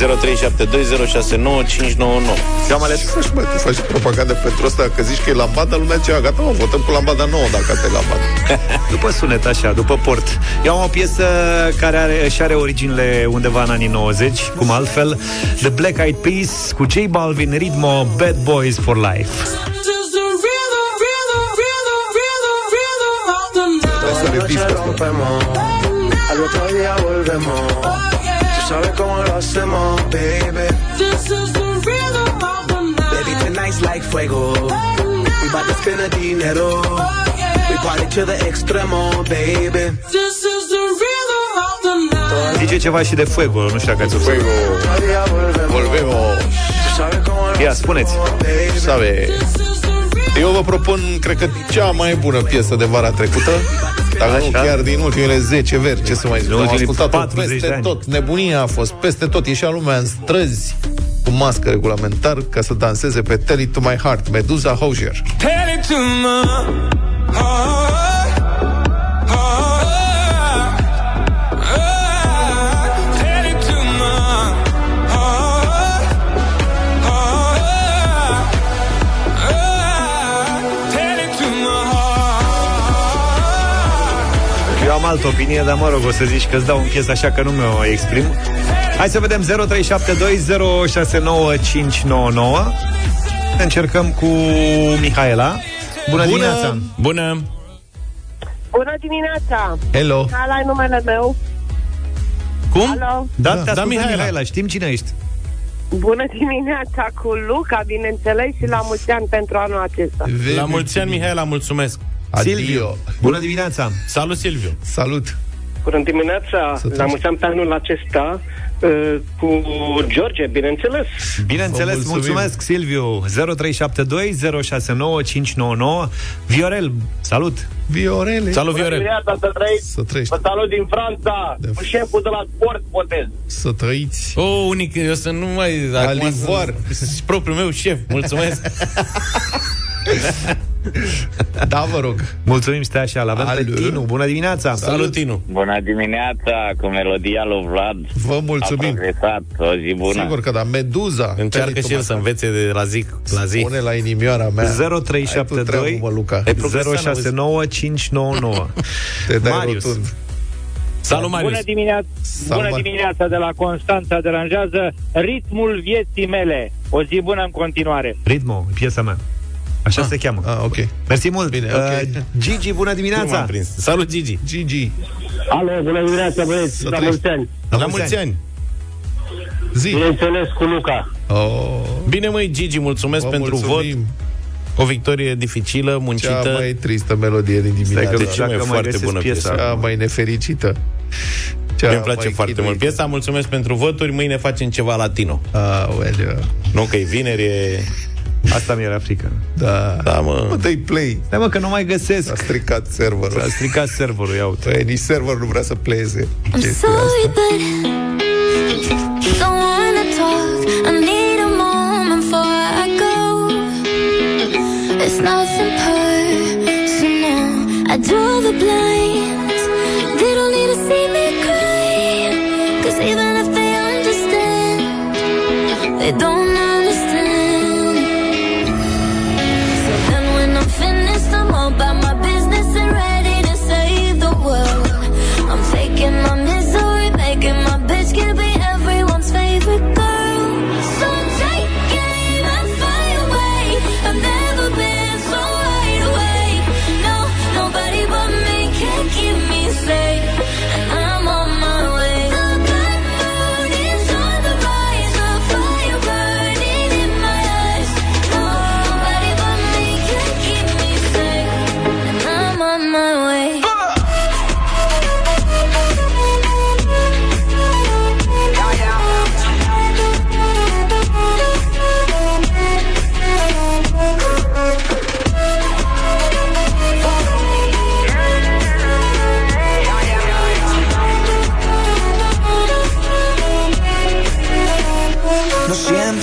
0372069599. Și am ales... Și mai tu faci propagandă pentru asta, că zici că e lambada, lumea ce gata, mă, votăm cu lambada nouă dacă asta e lambada. (laughs) După sunet, așa, după port. Eu am o piesă care are, și are originile undeva în anii 90, cum altfel. The Black Eyed Peas cu J Balvin, Ritmo, Bad Boys for Life. Asta are disco. Al otro día volvemos. Tú sabes cómo lo hacemos, baby. Baby, tonight's like fuego. We bout to spend the dinero. We party to the extremo, baby. Zice ceva și de Fuego, nu știu dacă ați observat. Otro día volvemos. Volvemo. Tú sabes cómo lo Ia, spuneți. baby. Sabe, eu vă propun, cred că, cea mai bună piesă de vara trecută. Dacă nu, Așa. chiar din ultimele 10 veri, ce să mai zic. Din Am ultimii ascultat 40 peste de ani. tot. Nebunia a fost peste tot. Ieșea lumea în străzi cu mască regulamentar ca să danseze pe Tell It To My Heart, Medusa Hosier. Tell it to my heart. Altă opinie, dar mă rog, o să zici că îți dau un piesă așa că nu mi-o exprim. Hai să vedem 0372069599. Încercăm cu Mihaela. Bună, Bună! dimineața! Bună! Bună dimineața! Hello! Hala e numele meu. Cum? Alo. Da, Da, te da, ascultăm, Mihaela. Mihaela. Știm cine ești. Bună dimineața cu Luca, bineînțeles, și la mulți ani pentru anul acesta. La mulți ani, Mihaela, mulțumesc! Adio. Silviu. Bună dimineața! Salut, Silviu! Salut! Bună dimineața, Să la mulți ani pe anul acesta uh, cu George, bineînțeles. Bineînțeles, Vă mulțumim. mulțumesc, Silviu. 0372069599. Viorel, salut! Viorele! Salut, Viorel! dimineața, să trăiți. Să trăiești, Vă salut din Franța, De- cu șeful de la sport, potez. să trăiți. O, oh, unic, eu să nu mai... acum Alivoar. să- Propriul meu șef, mulțumesc! (laughs) Da, vă rog. Mulțumim, stai așa, l-avem pe Alo. Tinu. Bună dimineața! Salut, Tinu! Bună dimineața, cu melodia lui Vlad. Vă mulțumim. A progresat, o zi bună. Sigur că da, Meduza. Încearcă Tell It și To el My să Heart. învețe de la zi la zi. Pune la inimioara mea. Ai tu treabă, 0372 mă, Luca. Ai progresat, 069599. (laughs) Te dai Marius. rotund. Salut, Marius! Bună dimineața, Salut, bună Mar- dimineața de la Constanța, deranjează ritmul vieții mele. O zi bună în continuare. Ritmo, piesa mea. Așa se cheamă. Ah, ok. Mersi mult. Bine, Uh, ok. Gigi, bună Nu dimineața. m-am prins. Salut, Gigi! Gigi. Alo, bună dimineața, băieți, la mulți ani. La mulți ani! Zi. Bineînțeles, cu Luca. Oh, Bine, măi, Gigi, mulțumesc vă pentru mulțumim. vot. O victorie dificilă, Cea muncită. mai tristă melodie din dimineața. Deci cea mai Dacă mai foarte găsesc bună piesa. piesă. Cea mai nefericită. Cea Mie îmi place mai foarte mult chinuită. piesa, mulțumesc pentru voturi, mâine facem ceva latino. Aoleu. Nu că e vineri, e... Asta mi era frică. Da. Da, mă. Mă, dă play. Da, mă, că nu mai găsesc. S-a stricat serverul. S-a stricat serverul, ia uite. Păi, nici serverul nu vrea să playeze. I'm chestia sorry, asta. but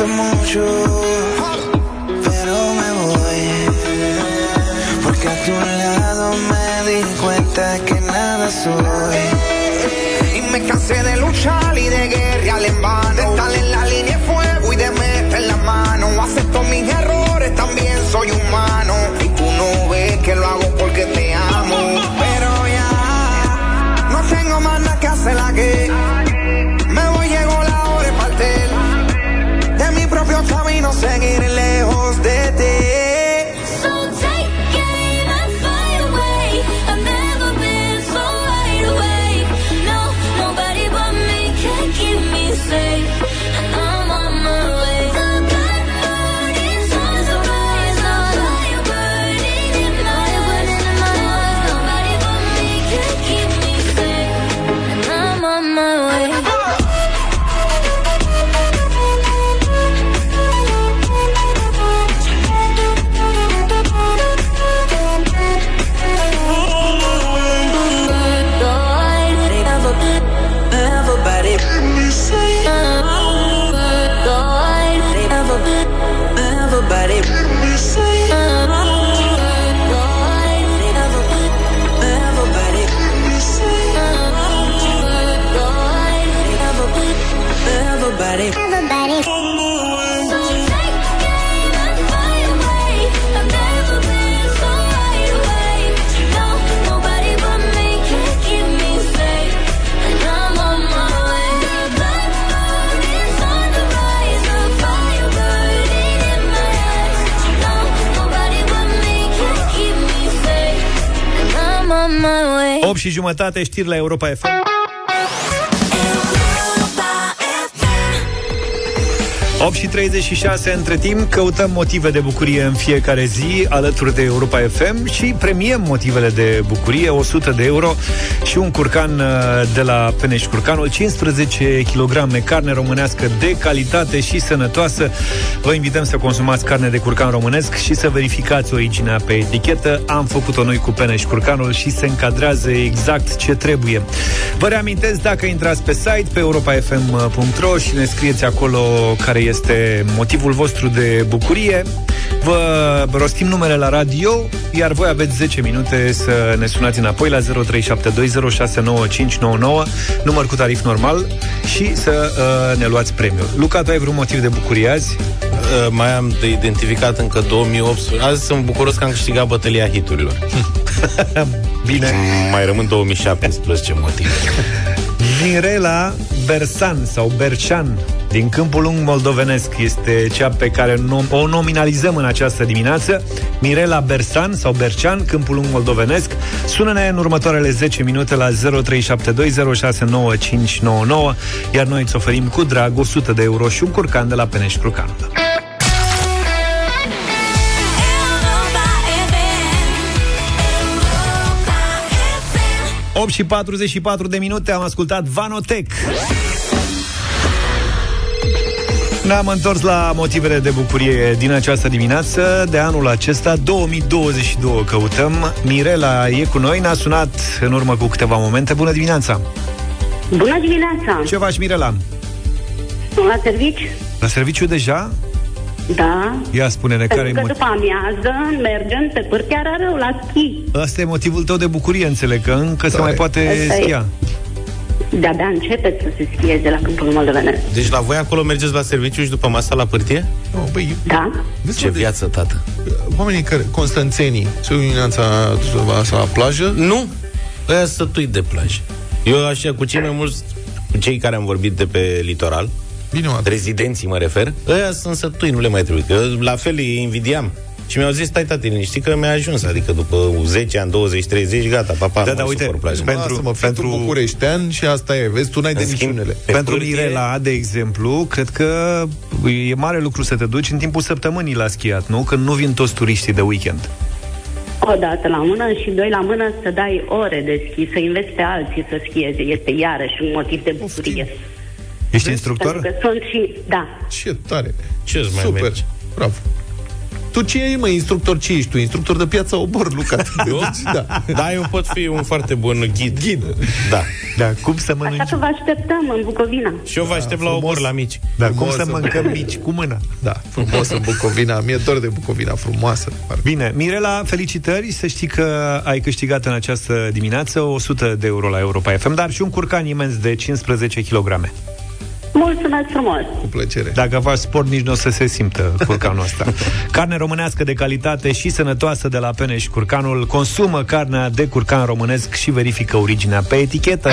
mucho, pero me voy. Porque a tu lado me di cuenta que nada soy. Y me cansé de luchar y de guerrear en vano. 8 și jumătate, știri la Europa FM. Europa 8 și 36 între timp Căutăm motive de bucurie în fiecare zi Alături de Europa FM Și premiem motivele de bucurie 100 de euro și un curcan uh, De la Peneș Curcanul. 15 kg carne românească De calitate și sănătoasă. Vă invităm să consumați carne de curcan românesc Și să verificați originea pe etichetă. Am făcut-o noi cu Peneș Curcanul Și se încadrează exact ce trebuie. Vă reamintesc dacă intrați pe site Pe europafm.ro Și ne scrieți acolo care este motivul vostru de bucurie. Vă rostim numele la radio, iar voi aveți 10 minute să ne sunați înapoi la 0372069599, număr cu tarif normal și să uh, ne luați premiul. Luca, tu ai vreun motiv de bucurie azi? Uh, mai am de identificat încă 2018. Azi sunt bucuros că am câștigat bătălia hiturilor. (laughs) Bine. Mai rămân 2017 motive. Mirela Bersan sau Bercean din Câmpul Lung Moldovenesc este cea pe care nom- o nominalizăm în această dimineață. Mirela Bersan sau Bercean, Câmpul Lung Moldovenesc. Sună-ne în următoarele 10 minute la 0372069599, iar noi îți oferim cu drag 100 de euro și un curcan de la Peneș Crucanul. 8 și 44 de minute am ascultat Vanotec. Ne-am întors la motivele de bucurie din această dimineață de anul acesta, 2022 căutăm. Mirela e cu noi, ne-a sunat în urmă cu câteva momente. Bună dimineața! Bună dimineața! Ce faci, Mirela? Sunt la servici? La serviciu deja? Da. Ia spune-ne care Pentru e că mo- după amiază mergem pe pârtia rău la schi. Asta e motivul tău de bucurie, înțeleg, că încă se mai poate Asta e. schia. De-abia începeți să se schieze la Câmpul Moldovenesc. Deci la voi acolo mergeți la serviciu și după masa la pârtie? Oh, băi, Da. Ce viață, tată! Oamenii care, constanțenii, se duc dimineața la plajă? Nu, ăia sătui de plajă. Eu așa, cu cei mai mulți, cu cei care am vorbit de pe litoral, Bine, mă. rezidenții mă refer, ăia sunt sătui, nu le mai trebuie. Eu la fel îi invidiam. Și mi-au zis, stai tati, liniștit că mi-a ajuns, adică după 10 ani, 20, 30, gata, papa, Da, nu da, mai uite, suport plajă. pentru- Pentru, mă, pentru- pentru bucureștean și asta e, vezi, tu n-ai În de schimb, niciunele. pe Pentru pârtie- Mirela, de exemplu, cred că e mare lucru să te duci în timpul săptămânii la schiat, nu? Când nu vin toți turiștii de weekend. O dată la mână și doi la mână să dai ore de schi, să înveți pe alții să schieze. Este iarăși un motiv de bucurie. Ești instructor? Pentru că sunt și... Da. Ce tare. Ce-ți mai Super. merge? Bravo. Tu ce ești, mă, instructor? Ce ești tu? Instructor de piață obor, Luca. (laughs) Eu? da. Da, eu pot fi un foarte bun ghid. Ghid. Da. Da, cum să Așa mănânci? că vă așteptăm în Bucovina. Și eu vă aștept la obor la mici. Da, cum Frumos să să mâncăm mâncăm. mici cu mâna? Da, frumos în Bucovina. Mie dor de Bucovina, frumoasă. Bine, Mirela, felicitări, să știi că ai câștigat în această dimineață 100 de euro la Europa FM, dar și un curcan imens de 15 kg. Mulțumesc frumos! Cu plăcere. Dacă faci sport, nici nu o să se simtă curcanul ăsta. (laughs) Carne românească de calitate și sănătoasă de la Peneș Curcanul. Consumă carnea de curcan românesc și verifică originea pe etichetă.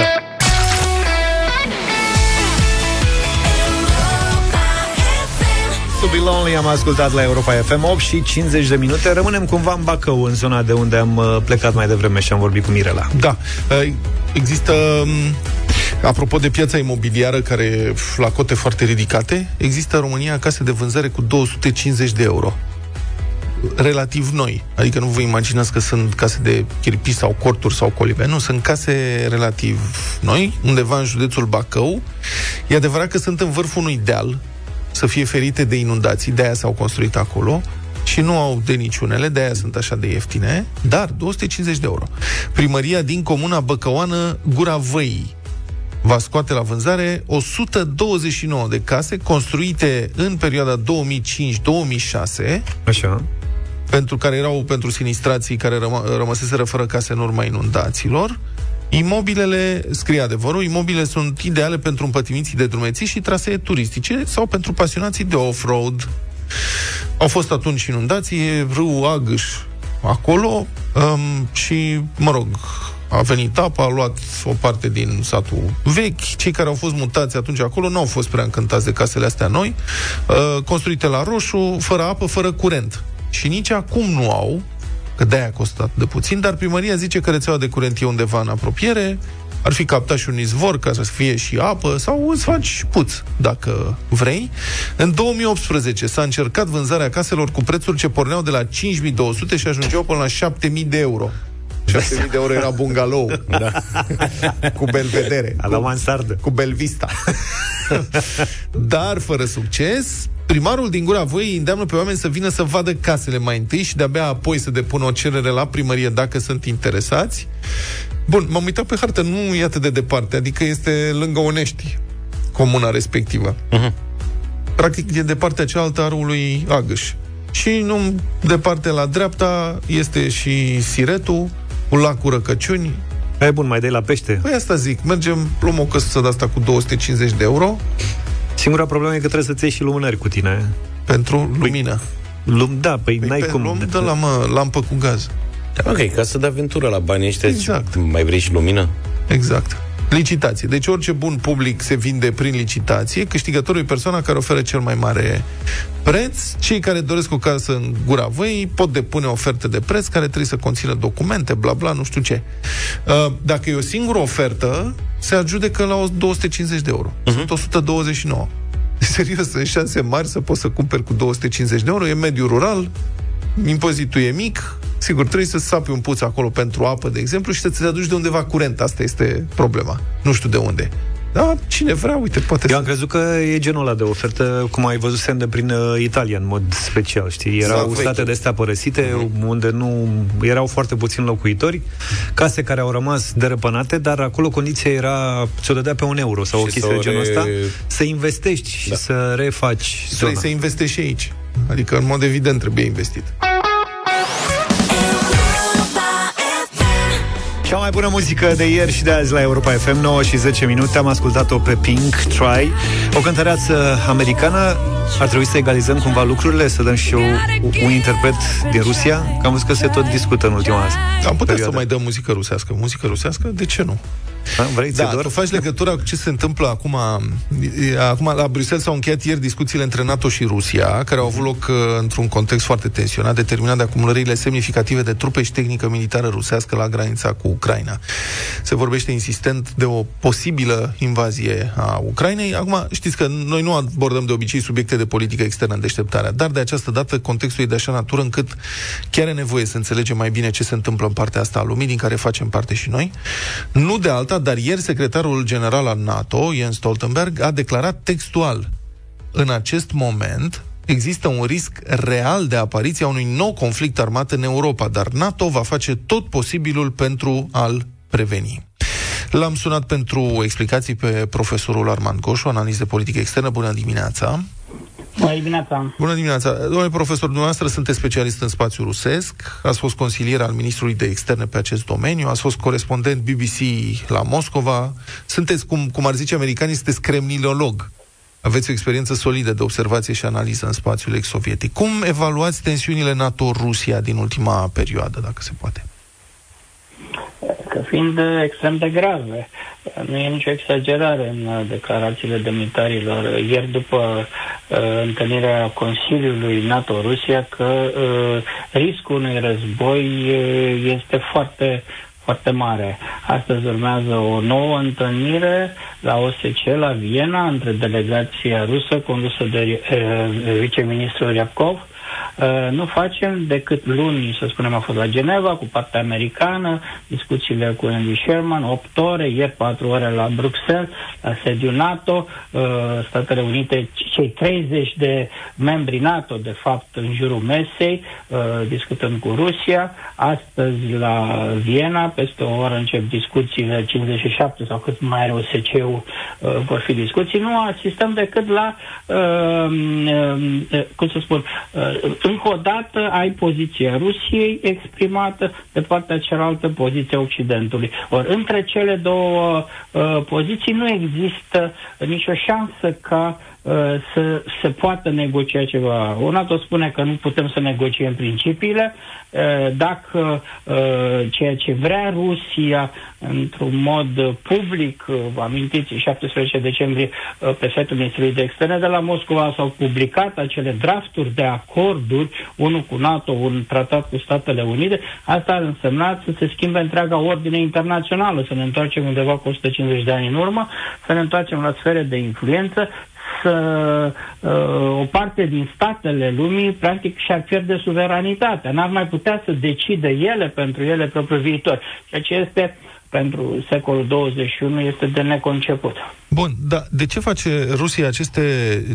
To Be Lonely am ascultat la Europa FM 8 și 50 de minute. Rămânem cumva în Bacău, în zona de unde am uh, plecat mai devreme și am vorbit cu Mirela. Da. Uh, Există, m, apropo de piața imobiliară, care f, la cote foarte ridicate, există în România case de vânzare cu 250 de euro. Relativ noi. Adică nu vă imaginați că sunt case de chirpi sau corturi sau colibe. Nu, sunt case relativ noi, undeva în județul Bacău. E adevărat că sunt în vârful unui deal, să fie ferite de inundații, de-aia s-au construit acolo și nu au de niciunele, de-aia sunt așa de ieftine, dar 250 de euro. Primăria din comuna Băcăoană Gura Văii va scoate la vânzare 129 de case construite în perioada 2005-2006 Așa. pentru care erau pentru sinistrații care răma, rămăseseră fără case în urma inundațiilor. Imobilele, scrie adevărul, imobilele sunt ideale pentru împătimiții de drumeții și trasee turistice sau pentru pasionații de off-road. Au fost atunci inundații, e râul Agâș acolo um, și, mă rog, a venit apa, a luat o parte din satul vechi. Cei care au fost mutați atunci acolo nu au fost prea încântați de casele astea noi, uh, construite la roșu, fără apă, fără curent. Și nici acum nu au, că de-aia a costat de puțin, dar primăria zice că rețeaua de curent e undeva în apropiere, ar fi captat și un izvor ca să fie și apă sau îți faci puț, dacă vrei. În 2018 s-a încercat vânzarea caselor cu prețuri ce porneau de la 5200 și ajungeau până la 7000 de euro. 7000 de euro era bungalou. Da. cu belvedere. A la cu, mansardă. cu belvista. Dar, fără succes, primarul din Gura Voiei îndeamnă pe oameni să vină să vadă casele mai întâi și de-abia apoi să depună o cerere la primărie dacă sunt interesați. Bun, m-am uitat pe hartă, nu e atât de departe, adică este lângă Onești, comuna respectivă. Uh-huh. Practic e de partea cealaltă a râului Agăș. Și nu departe la dreapta este și Siretul, un lac cu răcăciuni. E bun, mai dai la pește. Păi asta zic, mergem, luăm o căsuță de asta cu 250 de euro Singura problemă e că trebuie să-ți iei și lumânări cu tine. pentru lumină. Lum, da, păi, Păi n-ai pe, cum. luăm de la, mă, lampă cu gaz. Da, ok, ca să de aventură la banii ăștia, Exact. mai vrei și lumină? Exact. Licitație. Deci orice bun public se vinde prin licitație, câștigătorul e persoana care oferă cel mai mare preț. Cei care doresc o casă în gura văii pot depune oferte de preț care trebuie să conțină documente, bla bla, nu știu ce. Uh, Dacă e o singură ofertă, se adjudecă la o 250 de euro. Sunt 129. (laughs) Serios, sunt șanse mari să poți să cumperi cu 250 de euro. E mediu rural, impozitul e mic, sigur, trebuie să sapi un puț acolo pentru apă, de exemplu, și să ți aduci de undeva curent. Asta este problema. Nu știu de unde. Da, cine vrea, uite, poate Eu să... am crezut că e genul ăla de ofertă, cum ai văzut semne prin uh, Italia, în mod special, știi? Erau Sau vechi. state de astea părăsite, unde nu erau foarte puțini locuitori, case care au rămas derăpânate, dar acolo condiția era, ți-o dădea pe un euro sau o Și chestie să de o genul re- ăsta, să investești și Da. să refaci Trebuie zona. să investești și aici. Adică, în mod evident, trebuie investit. Cea mai bună muzică de ieri și de azi la Europa FM 9 și 10 minute Am ascultat-o pe Pink, Try O cântăreață americană Ar trebui să egalizăm cumva lucrurile Să dăm și eu un interpret din Rusia Că am văzut că se tot discută în ultima Am putea să perioadă. mai dăm muzică rusească. Muzică rusească? De ce nu? Da, vrei, Da, Țedor? tu faci legătura cu ce se întâmplă acum. e, Acum, la Bruxelles s-au încheiat ieri discuțiile între NATO și Rusia, care au avut loc uh, într-un context foarte tensionat, determinat de acumulările semnificative de trupe și tehnică militară rusească la granița cu Ucraina. Se vorbește insistent de o posibilă invazie a Ucrainei. Acum, știți că noi nu abordăm de obicei subiecte de politică externă în deșteptarea, dar de această dată contextul e de așa natură încât chiar e nevoie să înțelegem mai bine ce se întâmplă în partea asta a lumii, din care facem parte și noi. Nu de alta, dar ieri secretarul general al NATO, Jens Stoltenberg, a declarat textual în acest moment există un risc real de apariția unui nou conflict armat în Europa, dar NATO va face tot posibilul pentru a-l preveni. L-am sunat pentru explicații pe profesorul Armand Goșu, analist de politică externă. Bună dimineața! Bună dimineața! Bună dimineața! Domnule profesor, dumneavoastră sunteți specialist în spațiu rusesc, ați fost consilier al ministrului de externe pe acest domeniu, ați fost corespondent BBC la Moscova, sunteți, cum, cum ar zice americanii, sunteți kremlilolog. Aveți o experiență solidă de observație și analiză în spațiul ex-sovietic. Cum evaluați tensiunile NATO-Rusia din ultima perioadă, dacă se poate? Că fiind uh, extrem de grave, nu e nicio exagerare în uh, declarațiile demnitarilor. Ieri, după uh, întâlnirea Consiliului NATO-Rusia, că uh, riscul unui război uh, este foarte foarte mare. Astăzi urmează o nouă întâlnire la OSCE, la Viena, între delegația rusă condusă de uh, viceministrul Ryabkov Uh, nu facem decât luni, să spunem, a fost la Geneva cu partea americană, discuțiile cu Andy Sherman, 8 ore, ieri 4 ore la Bruxelles, la sediul NATO, uh, Statele Unite, cei 30 de membri NATO, de fapt, în jurul mesei, uh, discutând cu Rusia. Astăzi la Viena, peste o oră încep discuțiile 57 sau cât mai are OSCE-ul, uh, vor fi discuții. Nu asistăm decât la, uh, uh, cum să spun, uh, încă o dată ai poziția Rusiei exprimată, de partea cealaltă poziția Occidentului. Ori între cele două uh, poziții nu există nicio șansă ca uh, să se poată negocia ceva. O NATO spune că nu putem să negociem principiile, uh, dacă uh, ceea ce vrea Rusia într-un mod uh, public, uh, vă amintiți, 17 decembrie uh, pe site-ul Ministrului de Externe de la Moscova s-au publicat acele drafturi de acorduri, unul cu NATO, un tratat cu Statele Unite, asta ar însemna să se schimbe întreaga ordine internațională, să ne întoarcem undeva cu 150 de ani în urmă, să ne întoarcem la sfere de influență, să uh, o parte din statele lumii practic și-ar pierde suveranitatea. N-ar mai putea să decide ele pentru ele propriul viitor. Ceea ce este pentru secolul 21 este de neconceput. Bun, dar de ce face Rusia aceste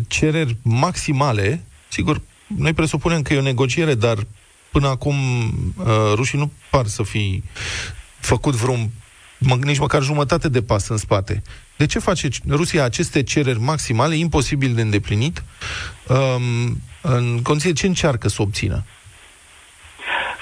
cereri maximale? Sigur, noi presupunem că e o negociere, dar până acum uh, rușii nu par să fi făcut vreun mă, nici măcar jumătate de pas în spate. De ce face Rusia aceste cereri maximale, imposibil de îndeplinit, um, în condiție ce încearcă să obțină?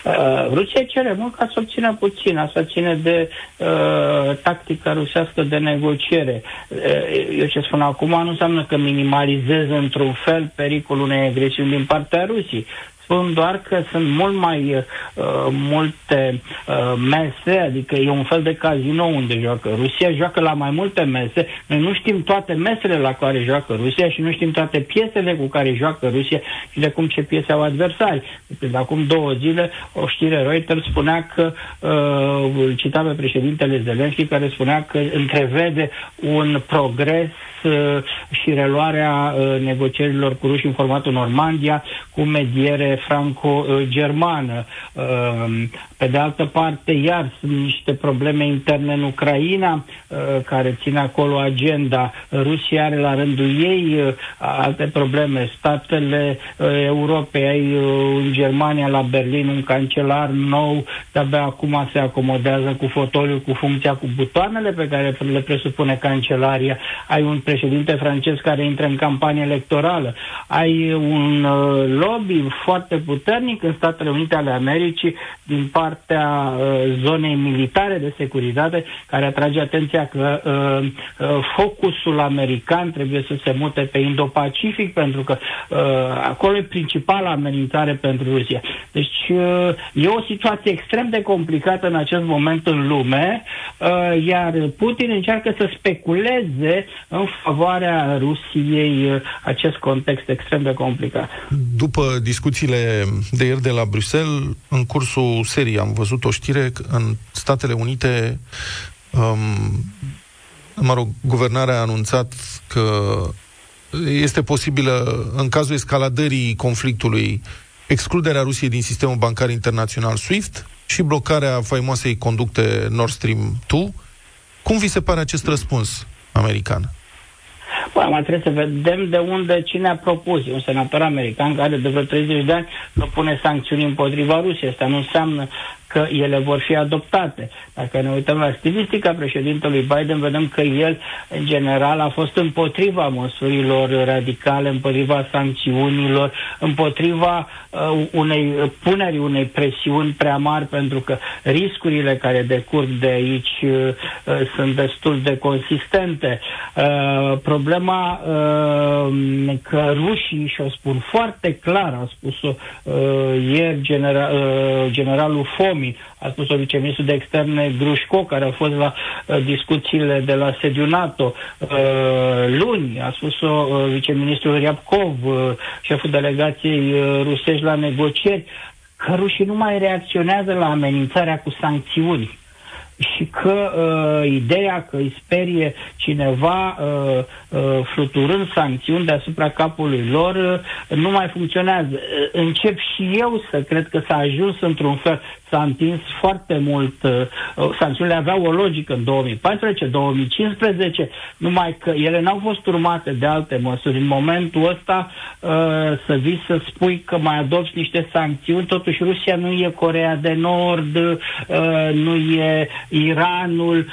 Uh, Rusia cere mult ca să obțină puțin. Asta ține de uh, tactica rusească de negociere. Uh, eu ce spun acum nu înseamnă că minimalizez într-un fel pericolul unei agresiuni din partea Rusiei. Spun doar că sunt mult mai uh, multe uh, mese, adică e un fel de casino unde joacă Rusia, joacă la mai multe mese. Noi nu știm toate mesele la care joacă Rusia și nu știm toate piesele cu care joacă Rusia și de cum ce piese au adversari. De acum două zile o știre Reuters spunea că uh, îl cita pe președintele Zelenski care spunea că întrevede un progres uh, și reluarea uh, negocierilor cu ruși în formatul Normandia cu mediere franco-germană. Uh, pe de altă parte, iar sunt niște probleme interne în Ucraina uh, care țin acolo agenda. Rusia are la rândul ei uh, alte probleme. Statele uh, Europei, ai uh, în Germania, la Berlin, un cancelar nou, de-abia acum se acomodează cu fotoliul, cu funcția, cu butoanele pe care le presupune cancelaria. Ai un președinte francez care intră în campanie electorală. Ai un uh, lobby foarte puternic în Statele Unite ale Americii din partea uh, zonei militare de securitate care atrage atenția că uh, uh, focusul american trebuie să se mute pe Indo-Pacific pentru că uh, acolo e principala amenințare pentru Rusia. Deci uh, e o situație extrem de complicată în acest moment în lume, uh, iar Putin încearcă să speculeze în favoarea Rusiei uh, acest context extrem de complicat. După discuțiile de ieri de la Bruxelles, în cursul serii am văzut o știre că în Statele Unite um, mă rog, guvernarea a anunțat că este posibilă, în cazul escaladării conflictului, excluderea Rusiei din sistemul bancar internațional SWIFT și blocarea faimoasei conducte Nord Stream 2. Cum vi se pare acest răspuns american? Bă, mai trebuie să vedem de unde cine a propus. E un senator american care de vreo 30 de ani propune sancțiuni împotriva Rusiei. Asta nu înseamnă că ele vor fi adoptate. Dacă ne uităm la statistica președintelui Biden, vedem că el, în general, a fost împotriva măsurilor radicale, împotriva sancțiunilor, împotriva uh, unei punerii unei presiuni prea mari, pentru că riscurile care decurg de aici uh, uh sunt destul de consistente. Uh, problema uh, că rușii, și o spun foarte clar, a spus-o uh, ieri genera, uh, generalul Fom, Comi, a spus-o viceministrul de externe Grușco, care a fost la uh, discuțiile de la sediu NATO uh, luni, a spus-o uh, viceministrul Ryabkov, uh, șeful delegației uh, rusești la negocieri, că rușii nu mai reacționează la amenințarea cu sancțiuni și că uh, ideea că îi sperie cineva uh, uh, fluturând sancțiuni deasupra capului lor uh, nu mai funcționează. Uh, încep și eu să cred că s-a ajuns într-un fel s-a întins foarte mult. Uh, uh, sancțiunile aveau o logică în 2014-2015, numai că ele n-au fost urmate de alte măsuri. În momentul ăsta uh, să vii să spui că mai adopți niște sancțiuni, totuși Rusia nu e Corea de Nord, nu e Iranul,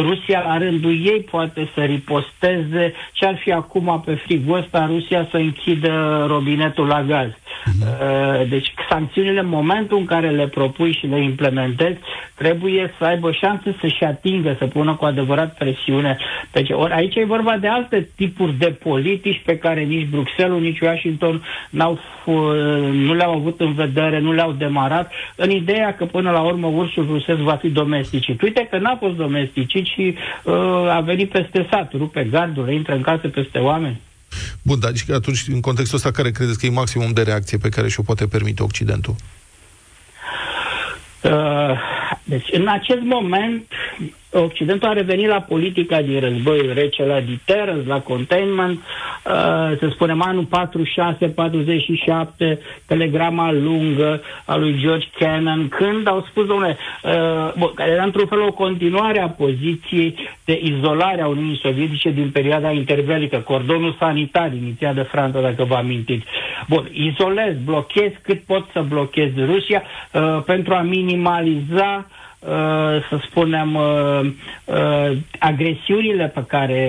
Rusia la rândul ei poate să riposteze ce ar fi acum pe frigul ăsta Rusia să închidă robinetul la gaz. Uh, deci sancțiunile în momentul în care le propui și le implementezi trebuie să aibă șanse să-și atingă, să pună cu adevărat presiune. Deci, ori aici e vorba de alte tipuri de politici pe care nici Bruxelles, nici Washington n-au, nu le-au avut în vedere, nu le-au demarat, în ideea că până la urmă ursul rusesc va fi domesticit. Uite că n-a fost domesticit și uh, a venit peste sat, rupe gardul, intră în casă peste oameni. Bun, dar atunci, în contextul ăsta, care credeți că e maximum de reacție pe care și-o poate permite Occidentul? Uh, deci, în acest moment, Occidentul a revenit la politica din războiul rece, la deterrence, la containment, uh, să spunem anul 46-47, telegrama lungă a lui George Kennan, când au spus, domnule, uh, bun, care era într-un fel o continuare a poziției de izolare a Uniunii Sovietice din perioada interbelică, cordonul sanitar inițiat de Franța, dacă vă amintiți. Bun, izolez, blochez cât pot să blochez Rusia uh, pentru a minimaliza uh, să spunem, uh, uh, agresiunile pe care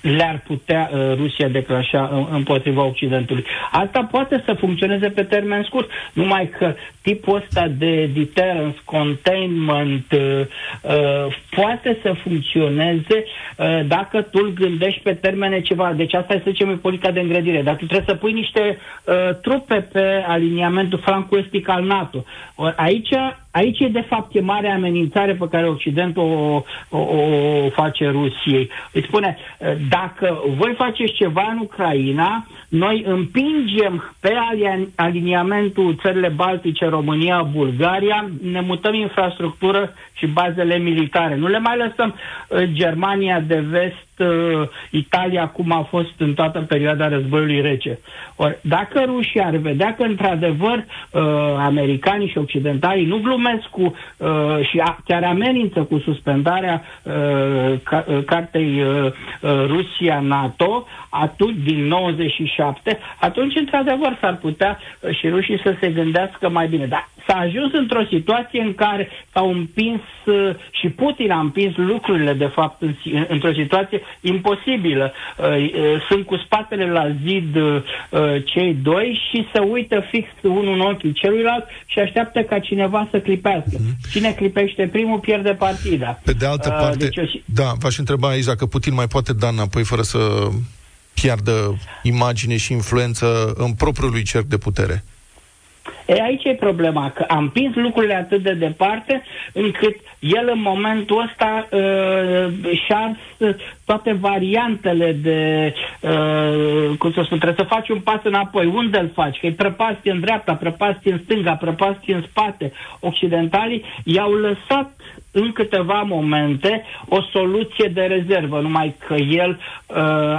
le-ar putea uh, Rusia declanșa în- împotriva Occidentului. Asta poate să funcționeze pe termen scurt, numai că tipul ăsta de deterrence, containment, uh, uh, poate să funcționeze uh, dacă tu îl gândești pe termene ceva. Deci asta e, să zicem, e politica de îngrădire. Dar tu trebuie să pui niște uh, trupe pe aliniamentul flancul estic al NATO. Ori aici, aici e de fapt e mare amenințare pe care Occidentul o, o, o face Rusiei. Îi spune, uh, dacă voi faceți ceva în Ucraina, noi împingem pe alin- aliniamentul țările Baltice, România, Bulgaria, ne mutăm infrastructură și bazele militare. Nu le mai lăsăm uh, Germania de vest, uh, Italia, cum a fost în toată perioada războiului rece. Ori, dacă rușii ar vedea că, într-adevăr, uh, americanii și occidentalii nu glumesc cu uh, și a, chiar amenință cu suspendarea uh, ca, uh, cartei uh, uh, Rusia-NATO, atunci, din 97, atunci, într-adevăr, s-ar putea uh, și rușii să se gândească mai bine. Dar s-a ajuns într-o situație în care s-au împins uh, și Putin a împins lucrurile, de fapt, în, si- într-o situație imposibilă. Uh, uh, Sunt cu spatele la zid uh, uh, cei doi și se uită fix unul în ochii celuilalt și așteaptă ca cineva să clipească. Cine clipește primul pierde partida. Pe de altă Uh, parte, deci eu și- da, v-aș întreba aici dacă Putin mai poate da înapoi fără să piardă imagine și influență în propriul lui cerc de putere. E, aici e problema, că am împins lucrurile atât de departe încât el în momentul ăsta uh, și-a ars toate variantele de, uh, cum să spun, trebuie să faci un pas înapoi. Unde îl faci? Că e prăpastie în dreapta, prăpastie în stânga, prăpastie în spate. Occidentalii i-au lăsat în câteva momente o soluție de rezervă, numai că el uh,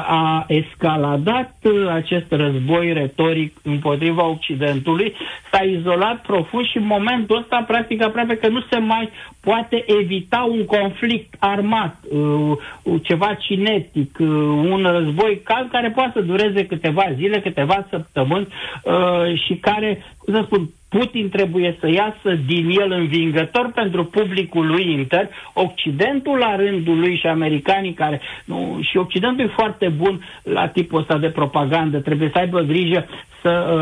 a escaladat uh, acest război retoric împotriva Occidentului, s-a izolat profund și în momentul ăsta, practic, aproape că nu se mai poate evita un conflict armat, uh, ceva cinetic, uh, un război cald care poate să dureze câteva zile, câteva săptămâni uh, și care, cum să spun, Putin trebuie să iasă din el învingător pentru publicul lui intern, Occidentul la rândul lui și americanii care... Nu, și Occidentul e foarte bun la tipul ăsta de propagandă, trebuie să aibă grijă să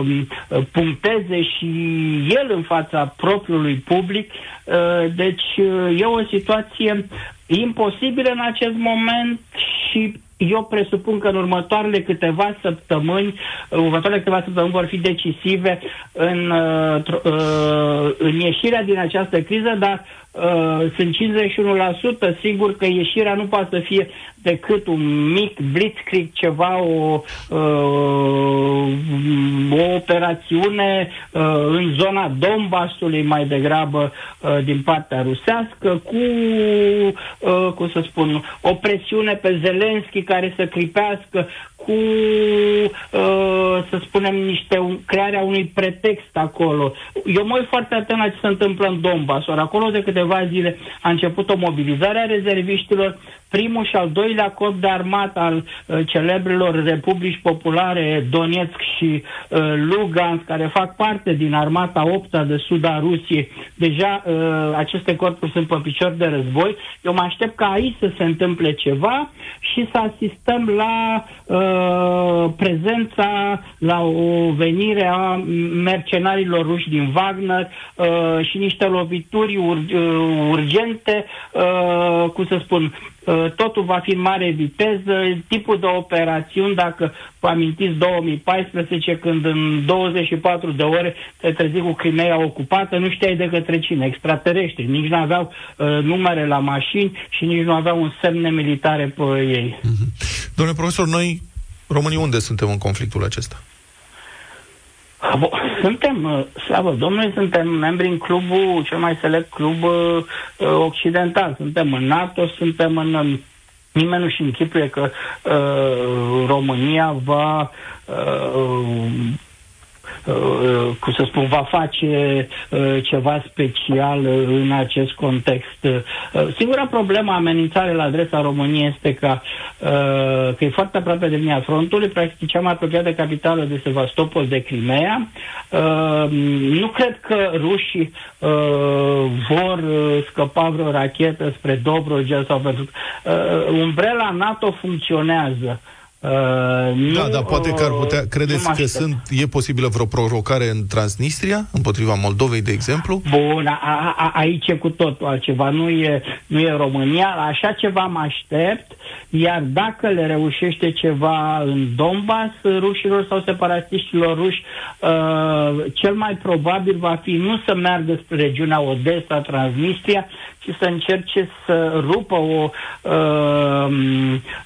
uh, puncteze și el în fața propriului public. Uh, deci uh, e o situație imposibilă în acest moment și eu presupun că în următoarele câteva săptămâni, următoarele câteva săptămâni vor fi decisive în, uh, tr- uh, în ieșirea din această criză, dar uh, sunt 51%, sigur că ieșirea nu poate să fie decât un mic blitzkrieg, ceva, o, uh, o operațiune uh, în zona Donbassului mai degrabă uh, din partea rusească, cu, uh, cum să spun, o presiune pe Zelenski care să clipească, cu, uh, să spunem, niște, un, crearea unui pretext acolo. Eu mă uit foarte atent la ce se întâmplă în Donbass. Ori acolo de câteva zile a început o mobilizare a rezerviștilor, primul și al doilea corp de armată al uh, celebrilor republici populare Donetsk și uh, Lugansk, care fac parte din armata 8 de sud a Rusiei. Deja uh, aceste corpuri sunt pe picior de război. Eu mă aștept ca aici să se întâmple ceva și să asistăm la uh, prezența, la o venire a mercenarilor ruși din Wagner uh, și niște lovituri ur- uh, urgente, uh, cum să spun, uh, totul va fi în mare viteză, tipul de operațiuni, dacă vă amintiți 2014, când în 24 de ore te trezi cu Crimea ocupată, nu știai de către cine, extraterestri, nici nu aveau uh, numere la mașini și nici nu aveau un semne militare pe ei. Domnule profesor, noi, românii, unde suntem în conflictul acesta? Bo- Suntem, uh, slavă Domnului, suntem membri în clubul, cel mai select club uh, uh, occidental. Suntem în NATO, suntem în... um, Nimeni nu-și închipuie că uh, România va uh, uh, cum să spun, va face uh, ceva special uh, în acest context. Uh, singura problemă, amenințare la adresa României este că, uh, că e foarte aproape de linia frontului, practic cea mai apropiată capitală de Sevastopol, de Crimea. uh, nu cred că rușii uh, vor uh, scăpa vreo rachetă spre Dobrogea sau pentru uh, umbrela NATO funcționează. Uh, Da, nu, dar poate că ar putea... uh, Credeți nu mă că aștept. sunt, e posibilă vreo provocare în Transnistria, împotriva Moldovei, de exemplu? Bun, a, a, a, aici e cu totul altceva, nu e, nu e România, la așa ceva mă aștept, iar dacă le reușește ceva în Donbass, rușilor sau separatiștilor ruși, uh, cel mai probabil va fi nu să meargă spre regiunea Odessa, Transnistria, ci să încerce să rupă o, uh,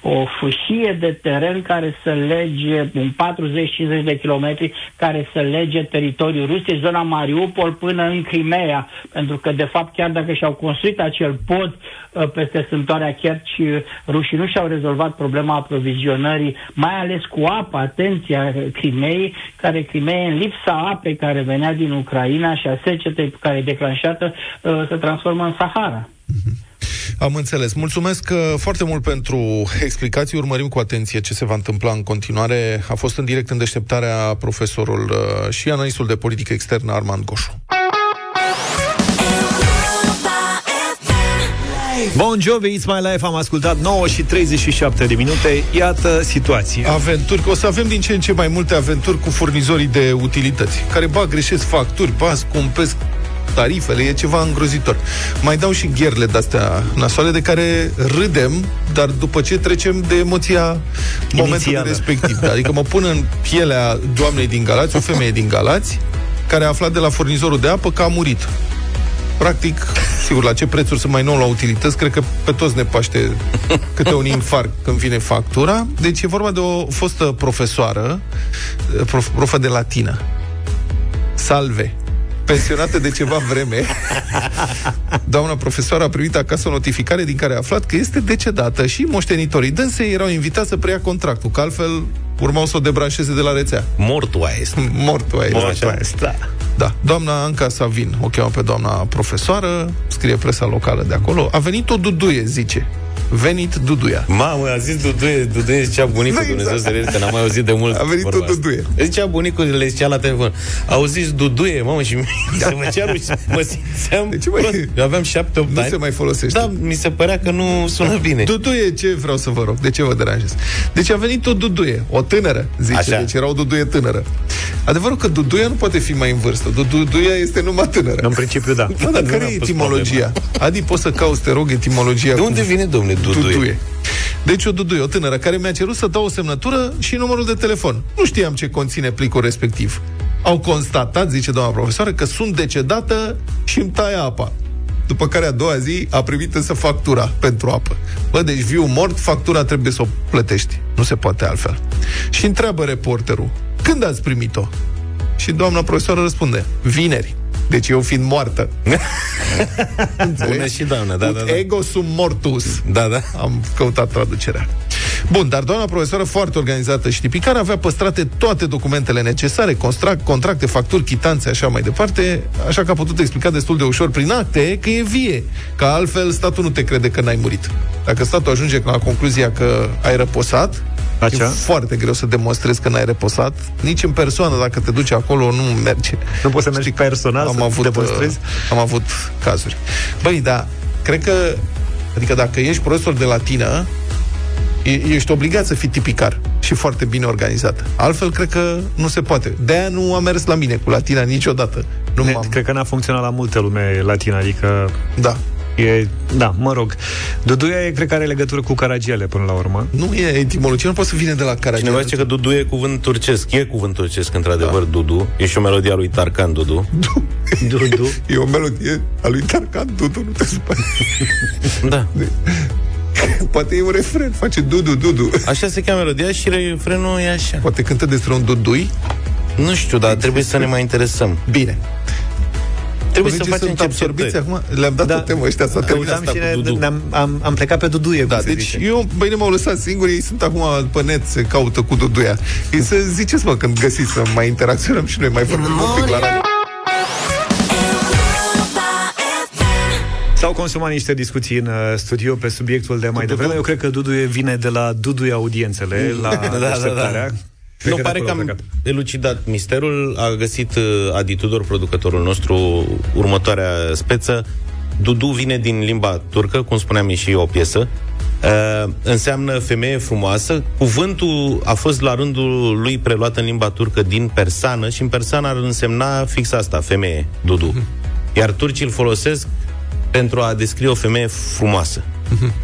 o fâșie de teren care să lege, în 40-50 de kilometri, care să lege teritoriul Rusiei, zona Mariupol până în Crimea, pentru că, de fapt, chiar dacă și-au construit acel pod uh, peste sântoarea Kerci, uh, rușii nu și-au rezolvat problema aprovizionării, mai ales cu apă, atenția Crimeei, care Crimeea, în lipsa apei care venea din Ucraina și a secetei care e declanșată, uh, se transformă în Sahara. Am înțeles. Mulțumesc uh, foarte mult pentru explicații. Urmărim cu atenție ce se va întâmpla în continuare. A fost în direct în deșteptarea profesorul uh, și analistul de politică externă Armand Goșu. Bon Jovi, It's My Life, am ascultat 9 și 37 de minute. Iată situația. Aventuri, că o să avem din ce în ce mai multe aventuri cu furnizorii de utilități, care ba greșesc facturi, ba scumpesc tarifele, e ceva îngrozitor. Mai dau și gherle de-astea nasoale de care râdem, dar după ce trecem de emoția momentului Inițială. respectiv. Adică mă pun în pielea doamnei din Galați, o femeie din Galați, care a aflat de la furnizorul de apă că a murit. Practic, sigur, la ce prețuri sunt mai nou la utilități, cred că pe toți ne paște câte un infarct când vine factura. Deci e vorba de o fostă profesoară, prof, profă de latină, Salve, pensionată de ceva vreme, (laughs) doamna profesoară a primit acasă o notificare din care a aflat că este decedată și moștenitorii dânsei erau invitați să preia contractul, că altfel urmau să o debranșeze de la rețea. Mortua este. Mortua este. Mortua Așa. Da. Da. Doamna Anca Savin, o cheamă pe doamna profesoară, scrie presa locală de acolo, a venit o duduie, zice. Venit duduia. Mamă, a zis Duduie, Duduie zicea bunicul, Da, Dumnezeu exact. să le ierte, n-am mai auzit de mult A venit vorba o asta. Duduie. Zicea bunicul, le zicea la telefon, au zis Duduie, mamă, și se (laughs) mă ceară și mă simțeam De ce mai- prost. Eu aveam șapte, opt Nu ani. se mai folosește. Da, mi se părea că nu sună bine. Duduie, ce vreau să vă rog? De ce vă deranjez? Deci a venit o duduie, o tânără, zice. Așa. Deci era o duduie tânără. Adevărul că duduia nu poate fi mai în vârstă. Duduia este numai tânără. În principiu, da. Bă, dar Nu care mi-a e pus etimologia? Adi, poți să cauți, te rog, etimologia De unde cu vine, domnule, Duduie? duduie. Deci o duduie, o tânără, care mi-a cerut să dau o semnătură și numărul de telefon. Nu știam ce conține plicul respectiv. Au constatat, zice doamna profesoară, că sunt decedată și îmi taie apa. După care a doua zi a primit însă factura pentru apă. Bă, deci viu mort, factura trebuie să o plătești. Nu se poate altfel. Și întreabă reporterul, când ați primit-o? Și doamna profesoară răspunde, vineri. Deci eu fiind moartă. (laughs) Bună și doamnă, da, Ut da, da. ego sum mortus. Da, da. Am căutat traducerea. Bun, dar doamna profesoară foarte organizată și tipicară avea păstrate toate documentele necesare, contract, contracte, facturi, chitanțe, așa mai departe, așa că a putut explica destul de ușor prin acte că e vie, că altfel statul nu te crede că n-ai murit. Dacă statul ajunge la concluzia că ai răposat, Așa? e foarte greu să demonstrezi că n-ai răposat, nici în persoană, dacă te duci acolo, nu merge. Nu poți să mergi personal am să avut, demonstrezi? uh, am avut cazuri. Băi, da, cred că, adică dacă ești profesor de latină, e- ești obligat să fii tipicar și foarte bine organizat. Altfel, cred că nu se poate. De-aia nu a mers la mine cu latina niciodată. Nu Ne, m-am... cred că n-a funcționat la multe lume latină, adică Da. E, da, mă rog. Duduia e, cred că are legătură cu Caragiale până la urmă. Nu e etimologie, nu poate să vină de la care. Cineva zice că Dudu e cuvânt turcesc. E cuvânt turcesc, într-adevăr, da. Dudu. E și o melodie a lui Tarkan, Dudu. (laughs) Dudu. E o melodie a lui Tarkan Dudu, nu te supăra. (laughs) Da. Poate e un refren, face Dudu, Dudu. Așa se cheamă melodia și refrenul e așa. Poate cântă despre un dudui. Nu știu, dar trebuie să ne mai interesăm. Bine. Trebuie să Colegii facem sunt absorbiți cercetări. acum. Le-am dat Da. o temă ăștia, s-a terminat Căutam asta și cu ne, Dudu. ne-am, am, am plecat pe Duduie, Da, cum se deci zice. eu, băi, m-au lăsat singuri, ei sunt acum pe net, se caută cu Duduia. Ei să ziceți, mă, când găsiți să mai interacționăm și noi, mai vorbim un pic la radio. S-au consumat niște discuții în uh, studio pe subiectul de mai devreme. Eu cred că Duduie vine de la Duduie audiențele, la Da, da, da. Deșteptarea. Nu pare că am elucidat misterul, a găsit uh, Adi Tudor, producătorul nostru, următoarea speță. Dudu vine din limba turcă, cum spuneam, e și o piesă. Uh, înseamnă femeie frumoasă. Cuvântul a fost la rândul lui preluat în limba turcă din persană și în persană ar însemna fix asta, femeie, Dudu. Iar turcii îl folosesc pentru a descrie o femeie frumoasă.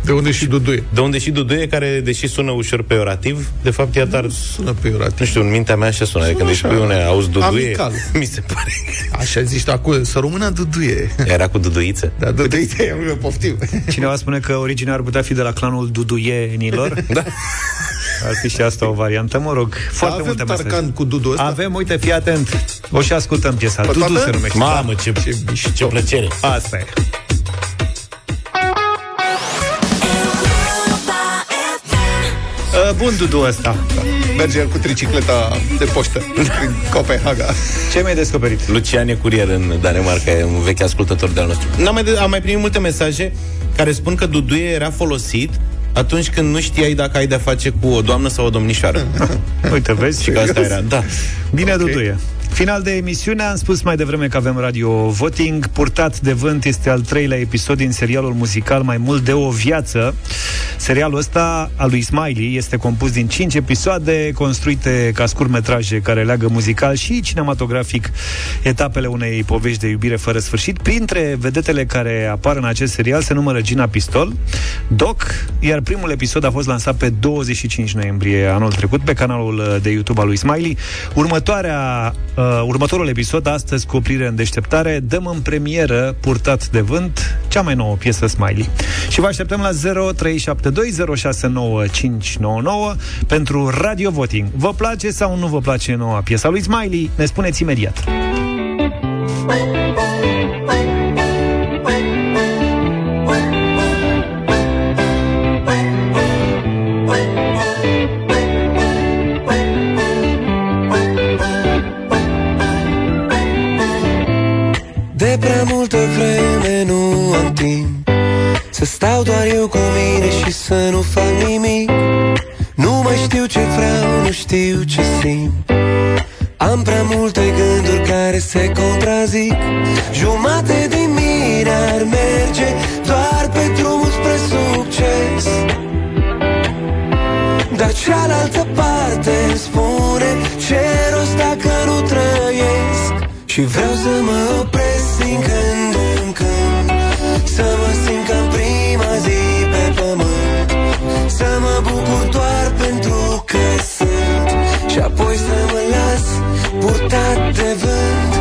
De unde și Duduie. De unde și Duduie, care, deși sună ușor peorativ, de fapt, iată ar... Sună peorativ. Nu știu, în mintea mea așa sună. Adică, Sună când îi așa, spui une, auzi Duduie, amical. (laughs) mi se pare. Așa zici tu acum, să rămână Duduie. Era cu Duduiță. Da, Duduie, eu poftim. Cineva spune că originea ar putea fi de la clanul Duduienilor. (laughs) da. Ar fi și asta o variantă, mă rog. Foarte avem multe Tarcan mesaje. cu Dudu ăsta? Avem, uite, fii atent. O și ascultăm piesa. Pe Dudu toată? se numește. Mamă, ce, Ce mișto. ce plăcere. Asta e. Bun, Dudu ăsta. Merge el cu tricicleta de poștă prin Copenhaga. Ce mi-ai descoperit? Lucian e curier în Danemarca, e un vechi ascultător de-al nostru. N-am mai, de- am mai primit multe mesaje care spun că Duduie era folosit atunci când nu știai dacă ai de-a face cu o doamnă sau o domnișoară. Uite, vezi? Și că asta era, da. Bine, okay. Duduie. Final de emisiune, am spus mai devreme că avem radio voting. Purtat de vânt este al treilea episod din serialul muzical Mai mult de o viață. Serialul ăsta al lui Smiley este compus din 5 episoade construite ca scurtmetraje care leagă muzical și cinematografic etapele unei povești de iubire fără sfârșit. Printre vedetele care apar în acest serial se numără Gina Pistol, Doc, iar primul episod a fost lansat pe 25 noiembrie anul trecut pe canalul uh, de YouTube al lui Smiley. Următoarea, uh, următorul episod, astăzi cu oprire în deșteptare, dăm în premieră Purtat de vânt, cea mai nouă piesă Smiley. Și vă așteptăm la 0372069599 pentru Radio Voting. Vă place sau nu vă place noua piesa lui Smiley? Ne spuneți imediat. De multă vreme nu am timp. Să stau doar eu cu mine și să nu fac nimic. Nu mai știu ce vreau, nu știu ce simt. Am prea multe gânduri care se contrazic. Jumate din mine ar merge doar pe drumul spre succes. Dar cealaltă parte îmi spune Ce rost dacă nu trăiesc. Și vreau să mă opresc din bucur doar pentru că sunt. Și apoi să mă las purtat de vânt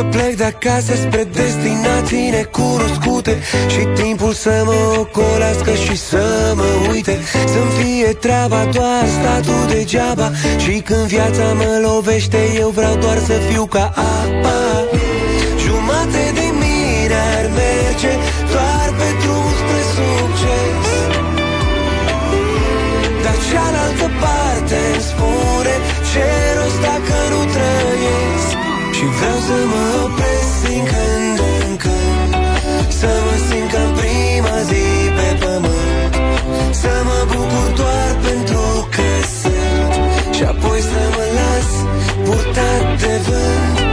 Să plec de acasă spre destinații necunoscute Și timpul să mă ocolească și să mă uite. Să-mi fie treaba doar statul degeaba Și când viața mă lovește eu vreau doar să fiu ca apa. Jumate de mine ar merge doar pe drum spre succes. Dar cealaltă parte îmi spune să mă opresc din când în când. Să mă simt ca în prima zi pe pământ. Să mă bucur doar pentru că sunt. Și apoi să mă las purtat de vânt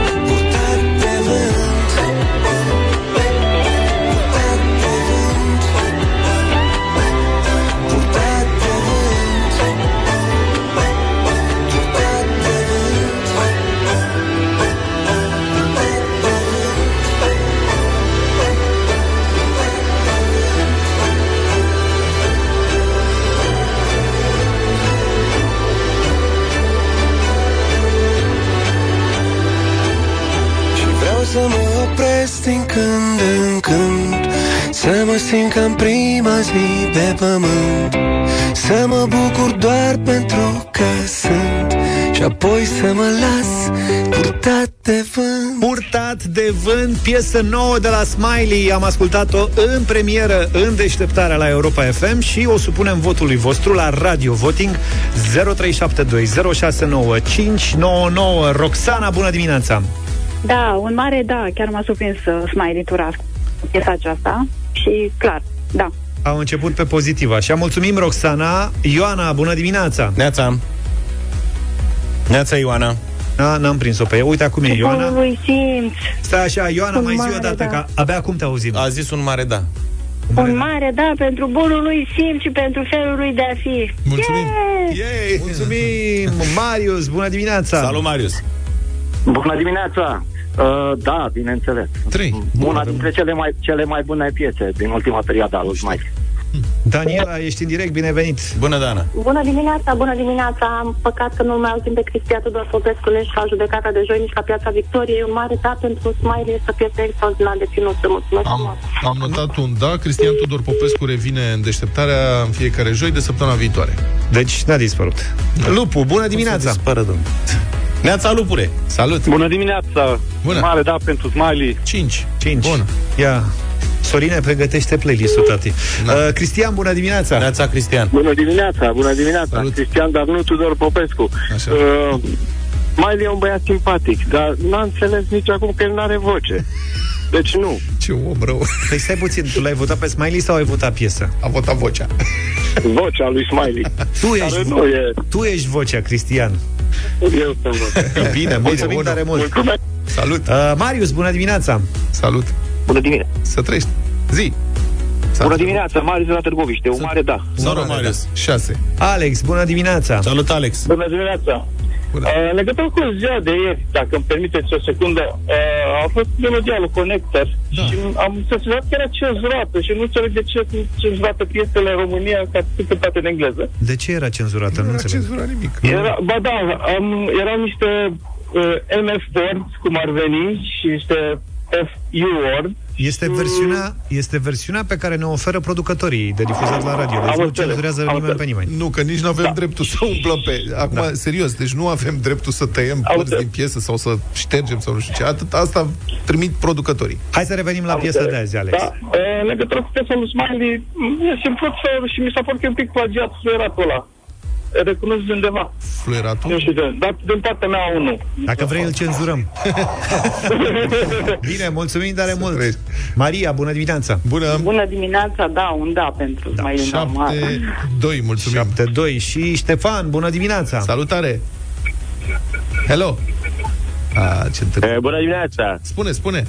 să mă opresc din când în când Să mă simt ca în prima zi pe pământ Să mă bucur doar pentru că sunt Și apoi să mă las purtat de vânt. Purtat de vânt, piesă nouă de la Smiley. Am ascultat-o în premieră în deșteptarea la Europa FM Și o supunem votului vostru la Radio Voting 0372069599 Roxana, bună dimineața! Da, un mare da, chiar m-a surprins uh, Smiley Turascu piesa aceasta și clar, da. Au început pe pozitiv așa. Mulțumim, Roxana. Ioana, bună dimineața! Neața! Neața, Ioana! Da, n-am prins-o pe ea. Uite acum e Ioana. Bunul lui simț. Stai așa, Ioana, Un mai zi mare o dată, da. că abia acum te auzim. A zis un mare da. Un mare da pentru bunul lui simț și pentru felul lui de a fi. Mulțumim! Yeah! Yay! Mulțumim! Marius, bună dimineața! Salut, Marius! Bună dimineața! Uh, da, bineînțeles. Trei. Una dintre cele mai, cele mai bune piese din ultima perioadă a lui Smiley. Daniela, ești în direct, binevenit! Bună, Dana! Bună dimineața, bună dimineața. Am păcat că nu mai auzim pe Cristian Tudor Popescu nici la judecata de joi, nici la Piața Victoriei. Un mare da pentru Smiley, este o piesă extraordinar de ținută. Mulțumesc Am, frumos. am notat un da. Cristian Tudor Popescu revine în deșteptarea în fiecare joi de săptămâna viitoare. Deci n-a dispărut. Lupu, bună dimineața! Dispără, domnule. Neața, Lupure! Salut! Bună dimineața! Bună. Mare da pentru Smiley. 5. 5. Bun. Ia. Sorine pregătește playlist-ul, tati. Da. Uh, Cristian, bună dimineața! Neața, Cristian! Bună dimineața, bună dimineața. Salut. Cristian, dar nu Tudor Popescu. Așa. Uh, Smiley e un băiat simpatic, dar n-a înțeles nici acum că el n-are voce. Deci nu. Ce om rău. Păi stai puțin, tu l-ai votat pe Smiley sau ai votat piesa? A votat vocea. Vocea lui Smiley. Tu ești, Care nu e. tu ești vocea, Cristian. Eu sunt vocea. Bine, mulțumim bună. tare mult. Mulțumesc. Salut! Uh, Marius, bună dimineața! Salut! Bună dimineața. Să trăiești. Zi! Bună dimineața, Marius de la Târgoviște. Un mare da. Salut, Marius! 6. Alex, bună dimineața! Salut, Alex! Bună dimineața. Bună. Uh, în legătură cu ziua de ieri, dacă îmi permiteți o secundă, uh, a fost melodia lui Connector Da. și am senzația că era cenzurată și nu înțeleg de ce sunt cenzurate piesele în România ca sunt cântate în engleză. De ce era cenzurată? Nu Nu era înțeleg. cenzura nimic. Era, ba da, am, erau niște uh, MF words, cum ar veni, și niște FU words. Este versiunea, este versiunea pe care ne oferă producătorii de difuzat la radio. Deci Am nu înțeles, cenzurează am nimeni pe înțeles. nimeni. Nu, că nici nu avem dreptul să umplăm pe... Acum, Da. serios, deci nu avem dreptul să tăiem Am părți înțeles. din piesă sau să ștergem sau nu știu ce. Atât, asta trimit producătorii. Hai să revenim la piesa de azi, Alex. Da, uh, în legătură cu piesa lui Smiley, e simplu și mi s-a părut că e un pic plagiat fluieratul ăla. Recunosc de undeva. Fluieratul? Nu știu de, dar din partea mea unul. Dacă vrei, îl cenzurăm. (laughs) Bine, mulțumim tare mult. trăiești. Maria, bună dimineața. Bună! Bună dimineața, da, un da pentru da, Smiley normal. 7, 2, mulțumim. 7-2 și Ștefan, bună dimineața. Salutare! Hello! A, ce întâlnire. Eh, Bună dimineața! Spune, spune.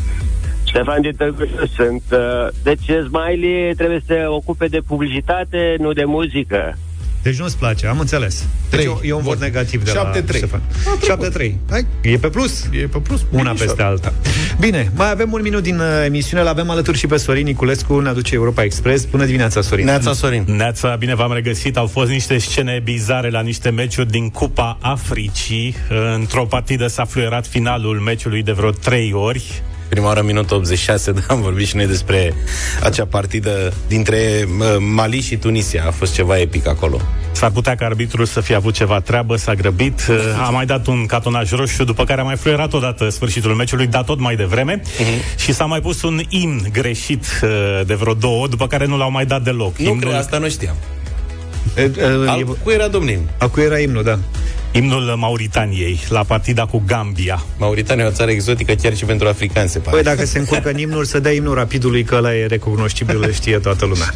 Ștefan din Târgu Jiu sunt. uh, Deci Smiley trebuie să se ocupe de publicitate, nu de muzică. Deci nu-ți place, am înțeles. Deci Trei. e, e un vot Bun. negativ de 7-3. la Ștefan. 7-3. Hai, e pe plus. E pe plus. Una binișor. peste alta. Bine, mai avem un minut din uh, emisiune. L-avem alături și pe Sorin Niculescu, ne aduce Europa Express. Bună dimineața, Sorin. Neața, Sorin! Neața, bine v-am regăsit. Au fost niște scene bizare la niște meciuri din Cupa Africii. Într-o partidă s-a fluierat finalul meciului de vreo trei ori. Prima oară, minut 86, (laughs) da, am vorbit și noi despre acea partidă dintre uh, Mali și Tunisia. A fost ceva epic acolo. S-ar putea ca arbitrul să fie avut ceva treabă, s-a grăbit, (laughs) a mai dat un catonaj roșu, după care a mai fluierat odată sfârșitul meciului, dar tot mai devreme, Mhm. și s-a mai pus un imn greșit uh, de vreo două, după care nu l-au mai dat deloc. Nu cred, asta nu știam. E, e, Al e, cui era domnul? a cui era imnul, da. Imnul Mauritaniei, la partida cu Gambia. Mauritania e o țară exotică chiar și pentru africani, se pare. Păi dacă se încurcă în imnul, să dea imnul rapidului, că ăla e recunoscibil, îl știe toată lumea.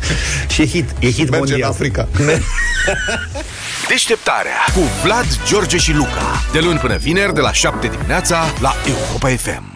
Și e hit, e hit Merge în mondial. Africa. (laughs) Deșteptarea cu Vlad, George și Luca. De luni până vineri, de la 7 dimineața, la Europa FM.